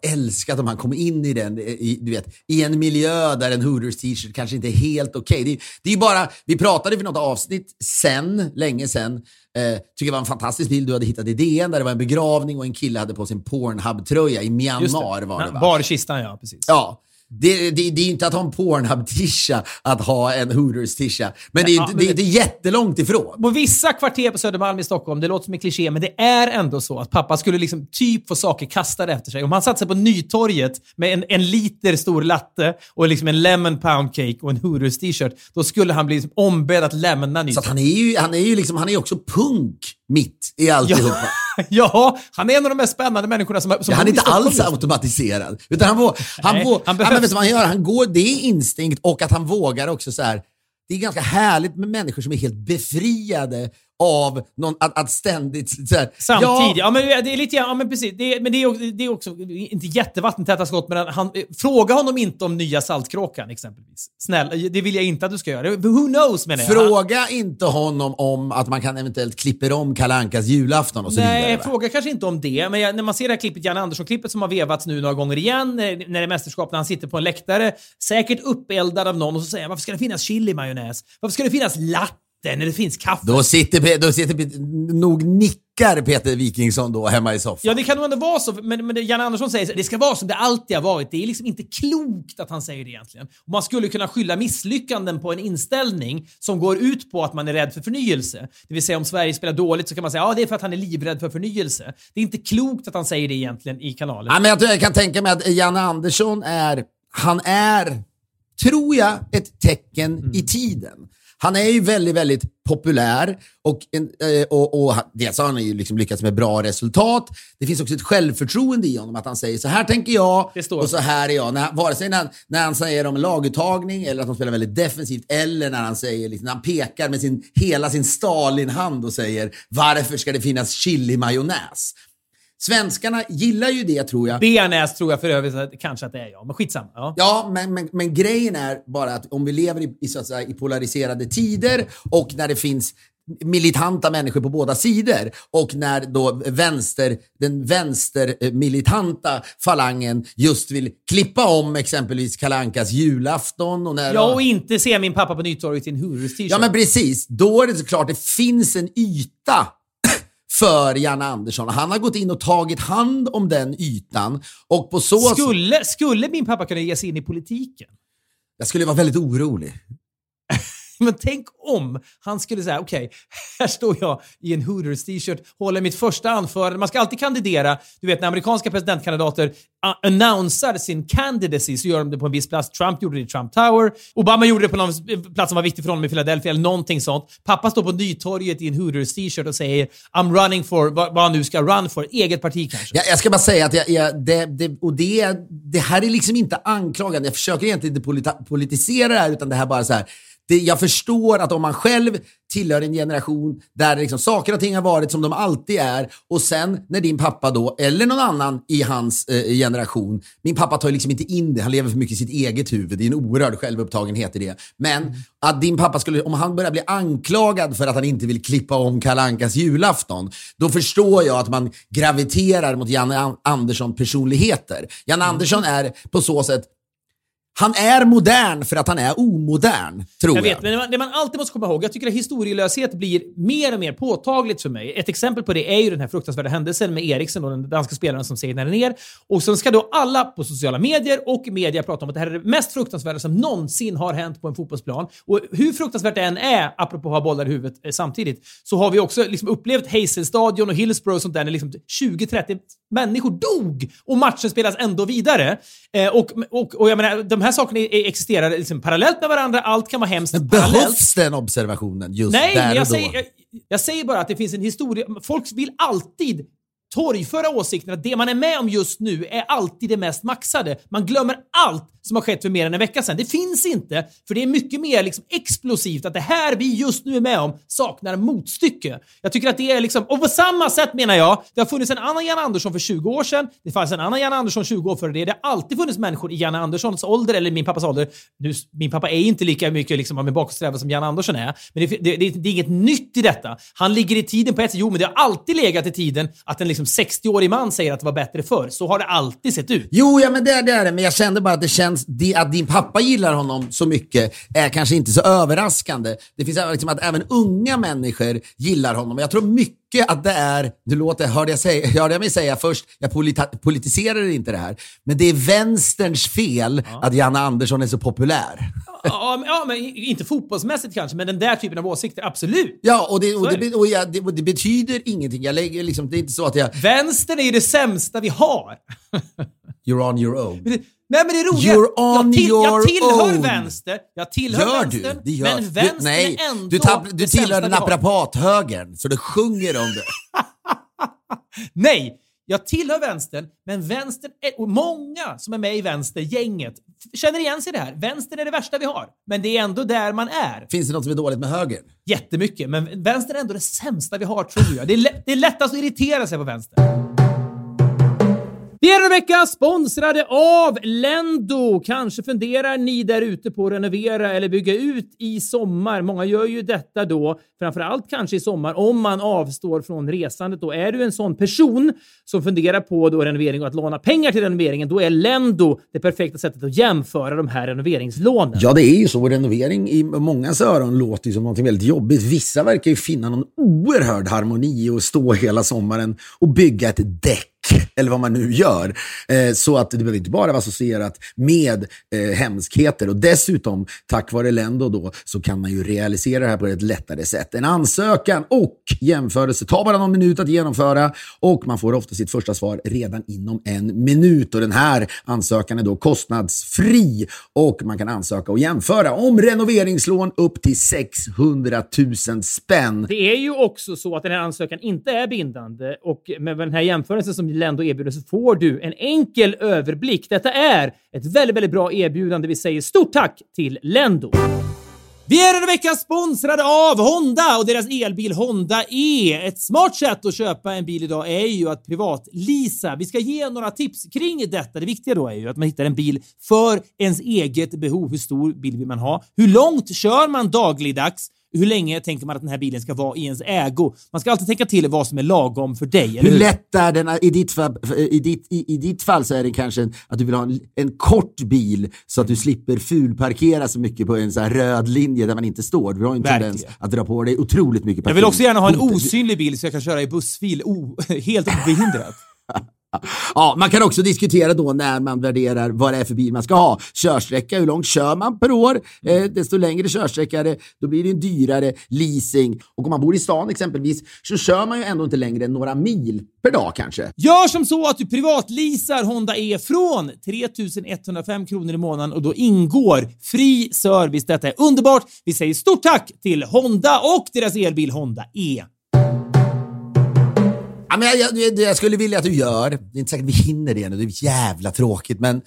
[SPEAKER 2] älskat om han kom in i den, i, du vet, i en miljö där en Hooters t-shirt kanske inte är helt okej. Det, det är bara, vi pratade för något avsnitt sen, länge sen, eh, tycker det var en fantastisk bild du hade hittat i DN där det var en begravning och en kille hade på sig en Pornhub-tröja i Myanmar var det va?
[SPEAKER 1] Barkistan, ja. Precis.
[SPEAKER 2] Ja. Det, det, det är inte att ha en Pornhub-tisha att ha en Hooters-tisha. Men det är
[SPEAKER 1] Ja,
[SPEAKER 2] det är
[SPEAKER 1] det-
[SPEAKER 2] inte jättelångt ifrån.
[SPEAKER 1] På vissa kvarter på Södermalm i Stockholm, det låter som en kliché, men det är ändå så att pappa skulle liksom typ få saker kastade efter sig. Om han satte sig på Nytorget med en, en liter stor latte och liksom en lemon pound cake och en Hooters t-shirt, då skulle han bli liksom ombedd att lämna
[SPEAKER 2] Så
[SPEAKER 1] Nytorget.
[SPEAKER 2] han är ju, han är ju liksom, han är också punk mitt i alltihopa.
[SPEAKER 1] ja, *laughs* han är en av de mest spännande människorna som, som
[SPEAKER 2] Ja, han är inte alls automatiserad. Utan han, vå- han,
[SPEAKER 1] Nej, han
[SPEAKER 2] ja,
[SPEAKER 1] behövs.
[SPEAKER 2] vet vad han gör? Han går, det är instinkt och att han vågar också så här. Det är ganska härligt med människor som är helt befriade av någon, att, att ständigt... Så här,
[SPEAKER 1] Samtidigt,
[SPEAKER 2] Ja,
[SPEAKER 1] ja, men det är lite grann- ja men precis. Det är, men det är, också- det är också inte jättevattentäta skott, men han, eh, fråga honom inte om nya Saltkråkan exempelvis. Snälla, det vill jag inte att du ska göra. Who knows menar jag.
[SPEAKER 2] fråga inte honom om att man kan eventuellt klippa om Kalle Ankas julafton och så
[SPEAKER 1] Nej,
[SPEAKER 2] vidare. va?
[SPEAKER 1] fråga kanske inte om det. Men jag, när man ser det här klippet, Janne Andersson-klippet som har vevats nu några gånger igen, eh, när det är mästerskap, när han sitter på en läktare, säkert uppeldad av någon och så säger han, varför ska det finnas chili-majonnäs? Varför ska det finnas latte när det finns kaffe?
[SPEAKER 2] Då sitter, då sitter nog nickar Peter Wikingsson då hemma i soffan.
[SPEAKER 1] Ja, det kan nog ändå vara så. Men, men Janne Andersson säger så, det ska vara som det alltid har varit. Det är liksom inte klokt att han säger det egentligen. Och man skulle kunna skylla misslyckanden på en inställning som går ut på att man är rädd för förnyelse. Det vill säga om Sverige spelar dåligt så kan man säga ja, det är för att han är livrädd för förnyelse. Det är inte klokt att han säger det egentligen i kanalen.
[SPEAKER 2] Ja, men jag, jag kan tänka mig att Janne Andersson är, han är, tror jag, ett tecken
[SPEAKER 1] Mm.
[SPEAKER 2] i tiden. Han är ju väldigt, väldigt populär och, eh, och, och han- dels har han ju liksom lyckats med bra resultat. Det finns också ett självförtroende i honom att han säger så här tänker jag och så här är jag. När, vare sig när, han- när han säger om laguttagning eller att de spelar väldigt defensivt eller när han säger, liksom, när han pekar med sin, hela sin Stalin-hand och säger varför ska det finnas chili-majonnäs? Svenskarna gillar ju det tror jag.
[SPEAKER 1] Bearnaise tror jag för övrigt kanske att det är ja, men skitsamma. Ja.
[SPEAKER 2] Ja, men, men, men grejen är bara att om vi lever i, i, så att säga, i polariserade tider och när det finns militanta människor på båda sidor och när då vänster, den vänstermilitanta falangen just vill klippa om exempelvis Kalle Ankas julafton och när...
[SPEAKER 1] Ja, och inte se min pappa på Nytorget i en t-shirt.
[SPEAKER 2] Ja, men precis. Då är det såklart, det finns en yta för Janne Andersson. Han har gått in och tagit hand om den ytan och på så
[SPEAKER 1] skulle, skulle min pappa kunna ge sig in i politiken?
[SPEAKER 2] Jag skulle vara väldigt orolig. *laughs*
[SPEAKER 1] Men tänk om han skulle säga, okej, här står jag i en Hooters t-shirt, håller mitt första anförande. Man ska alltid kandidera. Du vet, när amerikanska presidentkandidater annonserar annonsar sin candidacy så gör de det på en viss plats. Trump gjorde det i Trump Tower. Obama gjorde det på någon plats som var viktig för honom i Philadelphia eller någonting sånt. Pappa står på Nytorget i en Hooters t-shirt och säger I'm running for, vad han nu ska run for, eget parti kanske.
[SPEAKER 2] Jag, jag ska bara säga att jag, jag, det, det, och det, det här är liksom inte anklagande. Jag försöker egentligen inte politi politisera det här, utan det här bara så här. Det, jag förstår att om man själv tillhör en generation där liksom saker och ting har varit som de alltid är och sen när din pappa då, eller någon annan i hans eh, generation, min pappa tar ju liksom inte in det, han lever för mycket i sitt eget huvud, det är en oerhörd självupptagenhet i det. Men att din pappa skulle, om han börjar bli anklagad för att han inte vill klippa om Kalle Ankas julafton, då förstår jag att man graviterar mot Janne An- Andersson personligheter. Janne Andersson är på så sätt Han är modern för att han är omodern, tror jag.
[SPEAKER 1] Jag vet, men det man, det man alltid måste komma ihåg, jag tycker att historielöshet blir mer och mer påtagligt för mig. Ett exempel på det är ju den här fruktansvärda händelsen med Eriksen och den danska spelaren som segnade ner. Och sen ska då alla på sociala medier och media prata om att det här är det mest fruktansvärda som någonsin har hänt på en fotbollsplan. Och hur fruktansvärt det än är, apropå att ha bollar i huvudet eh, samtidigt, så har vi också liksom upplevt Hazelstadion och Hillsborough och sånt där när liksom 20-30 människor dog och matchen spelas ändå vidare. Eh, och, och, och jag menar, de här sakerna existerar liksom parallellt med varandra. Allt kan vara hemskt
[SPEAKER 2] Men
[SPEAKER 1] parallellt.
[SPEAKER 2] behövs den observationen just
[SPEAKER 1] Nej,
[SPEAKER 2] där
[SPEAKER 1] jag
[SPEAKER 2] och då?
[SPEAKER 1] säger, jag, jag säger bara att det finns en historia. Folk vill alltid torgföra åsikten att det man är med om just nu är alltid det mest maxade. Man glömmer allt som har skett för mer än en vecka sedan. Det finns inte, för det är mycket mer liksom explosivt att det här vi just nu är med om saknar motstycke. Jag tycker att det är liksom, och på samma sätt menar jag, det har funnits en annan Jan Andersson för 20 år sedan, det fanns en annan Jan Andersson 20 år före det. Det har alltid funnits människor i Jan Anderssons ålder, eller min pappas ålder. Nu, min pappa är inte lika mycket liksom, av en bakåtsträvare som Jan Andersson är, men det, det, det, det är inget nytt i detta. Han ligger i tiden på ett sätt, jo men det har alltid legat i tiden att en liksom 60-årig man säger att det var bättre förr. Så har det alltid sett ut.
[SPEAKER 2] Jo, ja, men det, det är det. Men jag kände bara att det känns, att din pappa gillar honom så mycket är kanske inte så överraskande. Det finns liksom att även unga människor gillar honom. Jag tror mycket att det är, du låter, hörde jag, säga, hörde jag mig säga först, jag politiserar inte det här, men det är vänsterns fel att Janne Andersson är så populär.
[SPEAKER 1] Ja, men, ja, men inte fotbollsmässigt kanske, men den där typen av åsikter, absolut.
[SPEAKER 2] Ja, och det, och det, och jag, det, och det betyder ingenting. Jag lägger liksom, det är inte så att jag,
[SPEAKER 1] Vänstern är ju det sämsta vi har.
[SPEAKER 2] you're on your own. *laughs*
[SPEAKER 1] Nej men det roliga,
[SPEAKER 2] You're on
[SPEAKER 1] jag, till, jag
[SPEAKER 2] your
[SPEAKER 1] tillhör
[SPEAKER 2] own.
[SPEAKER 1] vänster, jag tillhör
[SPEAKER 2] Gör
[SPEAKER 1] vänstern,
[SPEAKER 2] du? Det gör
[SPEAKER 1] men
[SPEAKER 2] du.
[SPEAKER 1] vänstern
[SPEAKER 2] Nej,
[SPEAKER 1] är ändå
[SPEAKER 2] du, tapp, du tillhör naprapathögern, så du sjunger om det. *laughs*
[SPEAKER 1] Nej, jag tillhör vänstern, men vänstern är, och många som är med i vänstergänget känner igen sig i det här. Vänstern är det värsta vi har, men det är ändå där man är.
[SPEAKER 2] Finns det något som är dåligt med högern?
[SPEAKER 1] Jättemycket, men vänstern är ändå det sämsta vi har tror jag. Det är, det är lättast att irritera sig på vänster. Vi är en vecka sponsrade av Lendo. Kanske funderar ni där ute på att renovera eller bygga ut i sommar. Många gör ju detta då, framförallt kanske i sommar, om man avstår från resandet. Då är du en sån person som funderar på då renovering och att låna pengar till renoveringen, då är Lendo det perfekta sättet att jämföra de här renoveringslånen.
[SPEAKER 2] Ja, det är ju så. Renovering i mångas öron låter ju som något väldigt jobbigt. Vissa verkar ju finna någon oerhörd harmoni och stå hela sommaren och bygga ett däck *laughs* eller vad man nu gör. Eh, så att det behöver inte bara vara associerat med eh, hemskheter. Och dessutom, tack vare Lendo då, så kan man ju realisera det här på ett lättare sätt. En ansökan och jämförelse tar bara någon minut att genomföra och man får ofta sitt första svar redan inom en minut. Och den här ansökan är då kostnadsfri och man kan ansöka och jämföra om renoveringslån upp till 600 000 spänn.
[SPEAKER 1] Det är ju också så att den här ansökan inte är bindande och med den här jämförelsen som Lendo erbjuder så får du en enkel överblick. Detta är ett väldigt, väldigt bra erbjudande. Vi säger stort tack till Lendo. Vi är denna vecka sponsrade av Honda och deras elbil Honda E. Ett smart sätt att köpa en bil idag är ju att privatleasa. Vi ska ge några tips kring detta. Det viktiga då är ju att man hittar en bil för ens eget behov. Hur stor bil vill man ha? Hur långt kör man dagligdags? Hur länge tänker man att den här bilen ska vara i ens ägo? Man ska alltid tänka till vad som är lagom för dig, eller
[SPEAKER 2] Hur
[SPEAKER 1] hur?
[SPEAKER 2] lätt är den, i ditt, fall, i, ditt, i, i ditt fall så är det kanske att du vill ha en, en kort bil så att du slipper fulparkera så mycket på en så röd linje där man inte står. Du har ju en
[SPEAKER 1] Verkligen.
[SPEAKER 2] tendens att dra på dig otroligt mycket
[SPEAKER 1] Jag vill också gärna ha en
[SPEAKER 2] parkering.
[SPEAKER 1] osynlig bil så jag kan köra i bussfil o- *laughs* helt obehindrat.
[SPEAKER 2] Ja, man kan också diskutera då när man värderar vad det är för bil man ska ha. Körsträcka, hur långt kör man per år? Eh, desto längre körsträcka är det, då blir det en dyrare leasing. Och om man bor i stan exempelvis så kör man ju ändå inte längre än några mil per dag kanske.
[SPEAKER 1] Gör som så att du privatleasar Honda E från 3105 kronor i månaden och då ingår fri service. Detta är underbart. Vi säger stort tack till Honda och deras elbil Honda E.
[SPEAKER 2] Ja, men jag, jag, jag skulle vilja att du gör, det är inte säkert vi hinner det nu, det är jävla tråkigt, men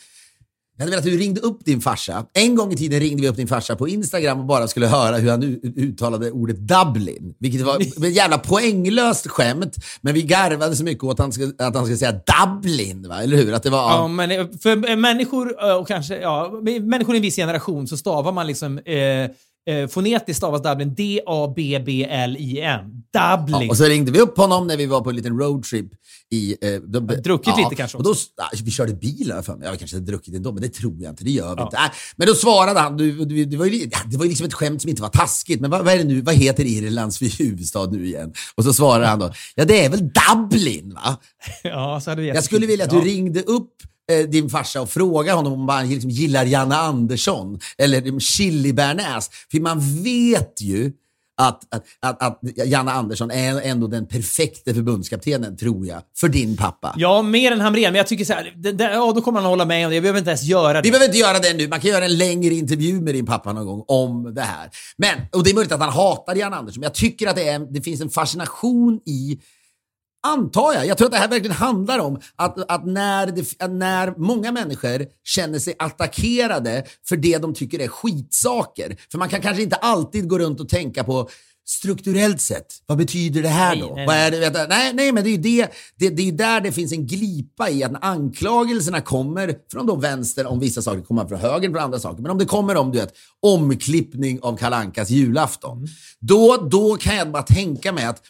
[SPEAKER 2] jag hade velat att du ringde upp din farsa. En gång i tiden ringde vi upp din farsa på Instagram och bara skulle höra hur han uttalade ordet Dublin. Vilket var *laughs* ett jävla poänglöst skämt, men vi garvade så mycket åt att han skulle, att han skulle säga Dublin, va? eller hur? Att det var...
[SPEAKER 1] Ja, men eh, för eh, människor eh, och kanske, ja, människor i en viss generation så stavar man liksom eh, Eh, fonetiskt stavas Dublin D-A-B-B-L-I-N. Dublin.
[SPEAKER 2] Ja, och så ringde vi upp honom när vi var på en liten roadtrip i... Eh, de,
[SPEAKER 1] druckit lite kanske
[SPEAKER 2] och då, ja, Vi körde bil för mig. Ja, vi kanske hade druckit ändå, men det tror jag inte. Det gör vi inte. Äh, men då svarade han, du, du, det, var ju, det var ju liksom ett skämt som inte var taskigt, men vad, vad är det nu? Vad heter Irlands *laughs* huvudstad nu igen? Och så svarade han då, ja det är väl Dublin va? *laughs*
[SPEAKER 1] Ja, så hade vi
[SPEAKER 2] jag skulle vilja att du ringde upp eh, din farsa och fråga honom om han liksom gillar Janne Andersson eller chili bearnaise. För man vet ju att, att, att, att Janne Andersson är ändå den perfekta förbundskaptenen, tror jag, för din pappa.
[SPEAKER 1] Ja, mer än Hamrén. Men jag tycker så här, det, det, ja, då kommer han hålla med om det. Jag behöver inte ens göra det.
[SPEAKER 2] Vi behöver inte göra det nu. Man kan göra en längre intervju med din pappa någon gång om det här. Men, och det är möjligt att han hatar Janne Andersson, men jag tycker att det, är, det finns en fascination i Antar jag. Jag tror att det här verkligen handlar om att, att, när, det, när många människor känner sig attackerade för det de tycker är skitsaker. För man kan kanske inte alltid gå runt och tänka på strukturellt sett, vad betyder det här då? Nej, nej. Det, nej, nej, men det är ju det, det, det är där det finns en glipa i att när anklagelserna kommer från då vänster om vissa saker, kommer från höger från andra saker. Men om det kommer om du vet, omklippning av Kalankas julafton, mm. då, då kan jag bara tänka mig att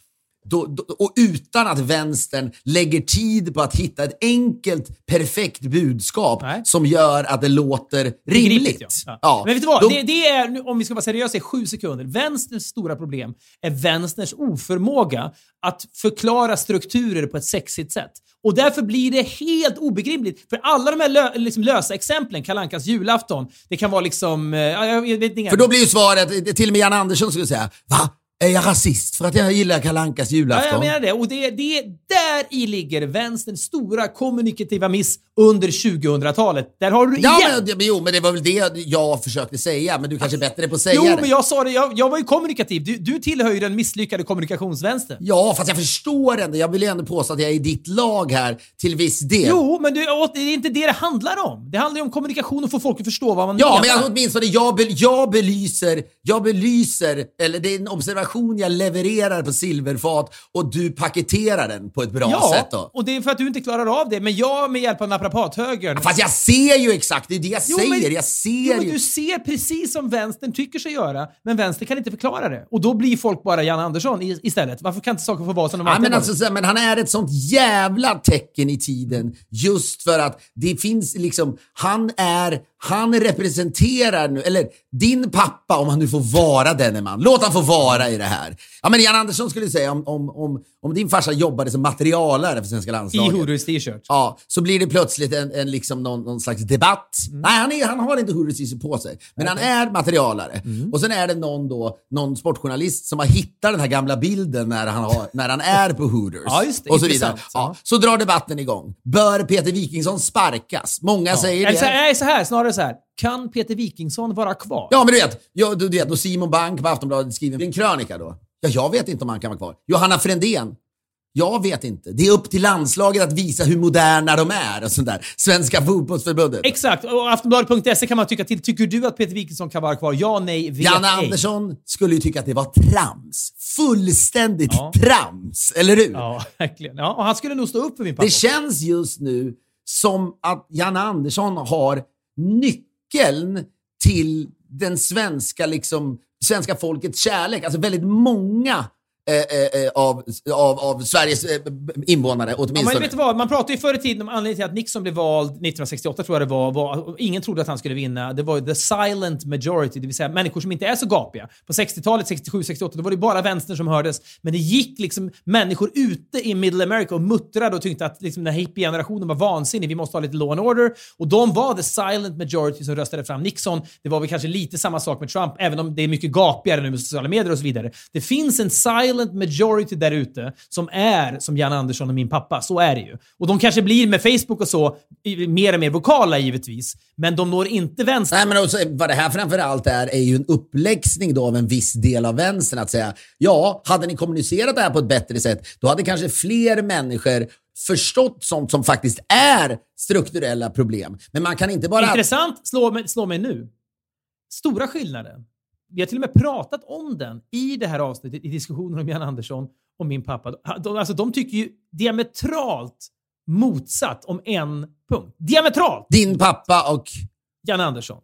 [SPEAKER 2] då, då, och utan att vänstern lägger tid på att hitta ett enkelt, perfekt budskap Nej. som gör att det låter rimligt.
[SPEAKER 1] ja. Ja. Men vet du vad? Då, det, det, är, om vi ska vara seriösa, i sju sekunder. Vänsterns stora problem är vänsterns oförmåga att förklara strukturer på ett sexigt sätt. Och därför blir det helt obegripligt. För alla de här lö, liksom lösa exemplen, Kalankas julafton, det kan vara liksom... Eh, jag vet inte.
[SPEAKER 2] För då blir ju svaret, till och med Jan Andersson skulle säga, va? Är jag rasist för att jag gillar Kalankas julafton?
[SPEAKER 1] Ja, jag menar det. Och det, det där i ligger vänsterns stora kommunikativa miss under 2000-talet. Där har du igen.
[SPEAKER 2] Ja, men, jo, men det var väl det jag försökte säga. Men du kanske är bättre på att säga
[SPEAKER 1] jo,
[SPEAKER 2] det.
[SPEAKER 1] Jo, men jag sa det. Jag, jag var ju kommunikativ. Du, du tillhör ju den misslyckade kommunikationsvänstern.
[SPEAKER 2] Ja, fast jag förstår ändå. Jag vill ju ändå påstå att jag är i ditt lag här till viss del.
[SPEAKER 1] Jo, men du, det är inte det det handlar om. Det handlar ju om kommunikation och få folk att förstå vad man
[SPEAKER 2] ja,
[SPEAKER 1] menar.
[SPEAKER 2] Ja, men jag, åtminstone jag, be, jag belyser, jag belyser, eller det är en observation jag levererar på silverfat och du paketerar den på ett bra
[SPEAKER 1] ja,
[SPEAKER 2] sätt. Då.
[SPEAKER 1] och det är för att du inte klarar av det. Men jag med hjälp av naprapathögern...
[SPEAKER 2] Fast jag ser ju exakt, det är det jag jo, säger. Men, jag ser jo,
[SPEAKER 1] men du ser precis som vänstern tycker sig göra, men vänstern kan inte förklara det. Och då blir folk bara Jan Andersson istället. Varför kan inte saker få vara som de
[SPEAKER 2] ja, men, alltså, men han är ett sånt jävla tecken i tiden just för att det finns liksom, han är, han representerar nu, eller din pappa om han nu får vara denne man. Låt han få vara i det här. Ja, men Jan Andersson skulle säga om, om, om, om din farsa jobbade som materialare för svenska landslaget.
[SPEAKER 1] I Hooders t-shirt.
[SPEAKER 2] Ja, så blir det plötsligt en, en liksom någon, någon slags debatt. Mm. Nej, han, är, han har inte Hooders t-shirt på sig. Men okay. han är materialare. Mm. Och sen är det någon, då, någon sportjournalist som har hittat den här gamla bilden när han, har, när han är på Hooders.
[SPEAKER 1] Ja, just det.
[SPEAKER 2] Och så vidare. Ja, så drar debatten igång. Bör Peter Wikingsson sparkas? Många ja. säger det.
[SPEAKER 1] Nej, så här, snarare så här. Kan Peter Wikingsson vara kvar?
[SPEAKER 2] Ja, men du vet. Ja, du vet, och Simon Bank på Aftonbladet skriver en krönika då. Ja, jag vet inte om han kan vara kvar. Johanna Frändén. Jag vet inte. Det är upp till landslaget att visa hur moderna de är och sånt där. Svenska fotbollsförbundet.
[SPEAKER 1] Exakt. Och Aftonbladet.se kan man tycka till. Tycker du att Peter Wikingsson kan vara kvar? Ja, nej, vet
[SPEAKER 2] Janne ej. Andersson skulle ju tycka att det var trams. Fullständigt ja. trams. Eller hur?
[SPEAKER 1] Ja, *laughs* verkligen. Ja, och han skulle nog stå upp för min pappa.
[SPEAKER 2] Det känns just nu som att Janne Andersson har nyckeln till den svenska, liksom, svenska folkets kärlek. Alltså väldigt många Eh, eh, eh, av, av, av Sveriges invånare åtminstone.
[SPEAKER 1] Ja, men vet du vad? Man pratade ju förr i tiden om anledningen till att Nixon blev vald 1968 tror jag det var, var ingen trodde att han skulle vinna. Det var the silent majority, det vill säga människor som inte är så gapiga. På 60-talet, 67, 68, då var det bara vänstern som hördes. Men det gick liksom människor ute i Middle America och muttrade och tyckte att liksom den här hippie-generationen var vansinnig. Vi måste ha lite law and order. Och de var the silent majority som röstade fram Nixon. Det var väl kanske lite samma sak med Trump, även om det är mycket gapigare nu med sociala medier och så vidare. Det finns en silent silent majority där ute som är som Jan Andersson och min pappa. Så är det ju. Och de kanske blir med Facebook och så mer och mer vokala givetvis. Men de når inte vänster.
[SPEAKER 2] Nej, men också, vad det här framförallt är, är ju en uppläxning då av en viss del av vänstern att säga ja, hade ni kommunicerat det här på ett bättre sätt, då hade kanske fler människor förstått sånt som faktiskt är strukturella problem. Men man kan inte bara...
[SPEAKER 1] Intressant. Slå mig, slå mig nu. Stora skillnaden vi har till och med pratat om den i det här avsnittet i diskussionen om Jan Andersson och min pappa. De, alltså, de tycker ju diametralt motsatt om en punkt. Diametralt!
[SPEAKER 2] Din pappa och?
[SPEAKER 1] Jan Andersson.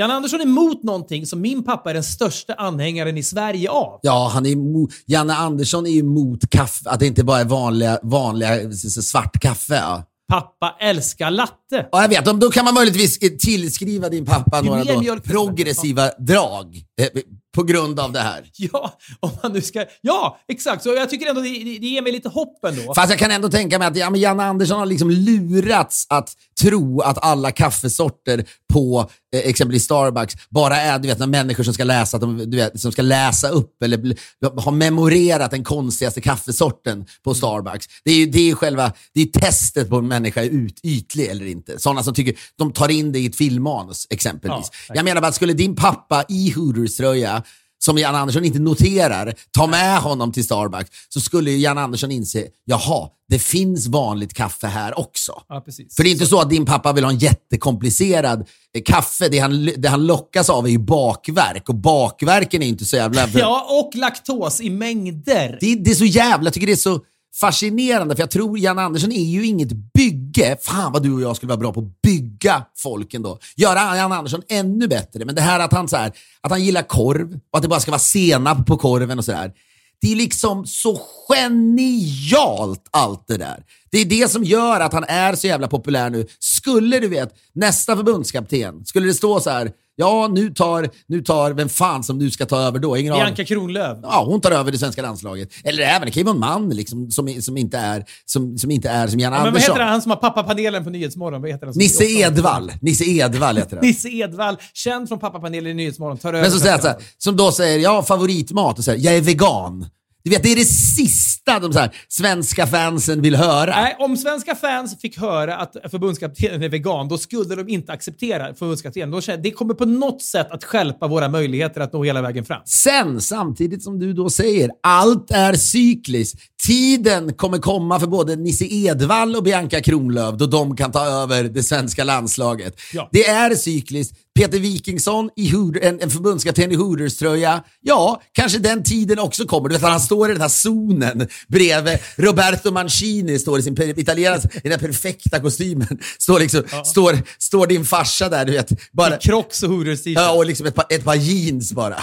[SPEAKER 1] Jan Andersson är emot någonting som min pappa är den största anhängaren i Sverige av.
[SPEAKER 2] Ja, han är emot, Janne Andersson är emot kaffe, att det inte bara är vanliga, vanliga svart kaffe. Ja.
[SPEAKER 1] Pappa älskar latte.
[SPEAKER 2] Ja, jag vet. Då kan man möjligtvis tillskriva din pappa några då progressiva drag eh, på grund av det här.
[SPEAKER 1] Ja, om man nu ska... Ja, exakt. Så jag tycker ändå det, det det ger mig lite hopp ändå.
[SPEAKER 2] Fast jag kan ändå tänka mig att ja, men Janne Andersson har liksom lurats att tro att alla kaffesorter på exempelvis Starbucks bara är du vet, människor som ska läsa, att de, du vet, som ska läsa upp eller har memorerat den konstigaste kaffesorten på Starbucks. Det är ju det är själva det är testet på om en människa är ut, ytlig eller inte. Sådana som tycker de tar in det i ett filmmanus exempelvis.
[SPEAKER 1] Ja,
[SPEAKER 2] jag menar bara, skulle din pappa i Hooters-tröja som Jan Andersson inte noterar, ta med honom till Starbucks, så skulle Jan Andersson inse, jaha, det finns vanligt kaffe här också.
[SPEAKER 1] Ja.
[SPEAKER 2] För det är inte så att din pappa vill ha en jättekomplicerad eh, kaffe. Det han, det han lockas av är ju bakverk och bakverken är inte så jävla...
[SPEAKER 1] Ja, och laktos i mängder.
[SPEAKER 2] Det, det är så jävla, jag tycker det är så fascinerande, för jag tror Jan Andersson är ju inget bygge. Fan vad du och jag skulle vara bra på att bygga folk ändå. Göra Jan Andersson ännu bättre. Men det här att han, så här, att han gillar korv och att det bara ska vara senap på korven och sådär. Det är liksom så genialt allt det där. Det är det som gör att han är så jävla populär nu. Skulle du vet, nästa förbundskapten, skulle det stå så här, ja nu tar, nu tar, vem fan som nu ska ta över då? Ingen.
[SPEAKER 1] Bianca Kronlöf.
[SPEAKER 2] Ja, hon tar över det svenska landslaget. Eller även, det kan ju vara en man liksom, som, som, inte är, som, som inte är som Jan
[SPEAKER 1] Ja, men vad
[SPEAKER 2] Andersson.
[SPEAKER 1] heter han som har pappapanelen på Nyhetsmorgon? Vad heter han
[SPEAKER 2] Nisse Edvall. Nisse Edvall heter han. *laughs*
[SPEAKER 1] Nisse Edvall, känd från pappapanelen i Nyhetsmorgon, tar över.
[SPEAKER 2] Men så säger han som då säger, jag har favoritmat och säger, jag är vegan. Du vet, det är det sista de så här, svenska fansen vill höra.
[SPEAKER 1] Nej, om svenska fans fick höra att förbundskaptenen är vegan, då skulle de inte acceptera förbundskaptenen. Då känner- Det kommer på något sätt att skälpa våra möjligheter att nå hela vägen fram.
[SPEAKER 2] Sen, samtidigt som du då säger, allt är cykliskt. Tiden kommer komma för både Nisse Edvall och Bianca Kronlöf då de kan ta över det svenska landslaget.
[SPEAKER 1] Ja.
[SPEAKER 2] Det är cykliskt. Peter Wikingsson, i Hood- en, en förbundskapten i Hooters-tröja. Ja, kanske den tiden också kommer. Du vet, han står i den här zonen bredvid Roberto Mancini, står i sin italienska, i den här perfekta kostymen. Står, liksom, står, står din farsa där, du vet. Bara,
[SPEAKER 1] I Crocs och Hooters t-shirt.
[SPEAKER 2] ja, och liksom ett par, ett par jeans bara.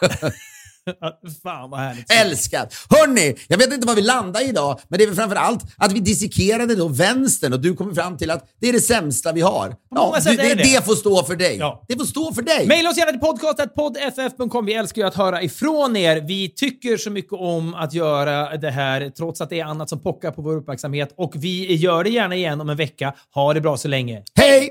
[SPEAKER 2] *laughs* *laughs*
[SPEAKER 1] Fan vad härligt.
[SPEAKER 2] Älskat! Hörni, jag vet inte vad vi landar i idag, men det är väl framför allt att vi dissekerade då vänstern och du kom fram till att det är det sämsta vi har. Ja, du, det,
[SPEAKER 1] det
[SPEAKER 2] det.
[SPEAKER 1] det.
[SPEAKER 2] får stå för dig.
[SPEAKER 1] Ja.
[SPEAKER 2] Det får stå för dig.
[SPEAKER 1] Maila oss gärna till podcast.poddff.com. Vi älskar ju att höra ifrån er. Vi tycker så mycket om att göra det här trots att det är annat som pockar på vår uppmärksamhet och vi gör det gärna igen om en vecka. Ha det bra så länge.
[SPEAKER 2] Hej!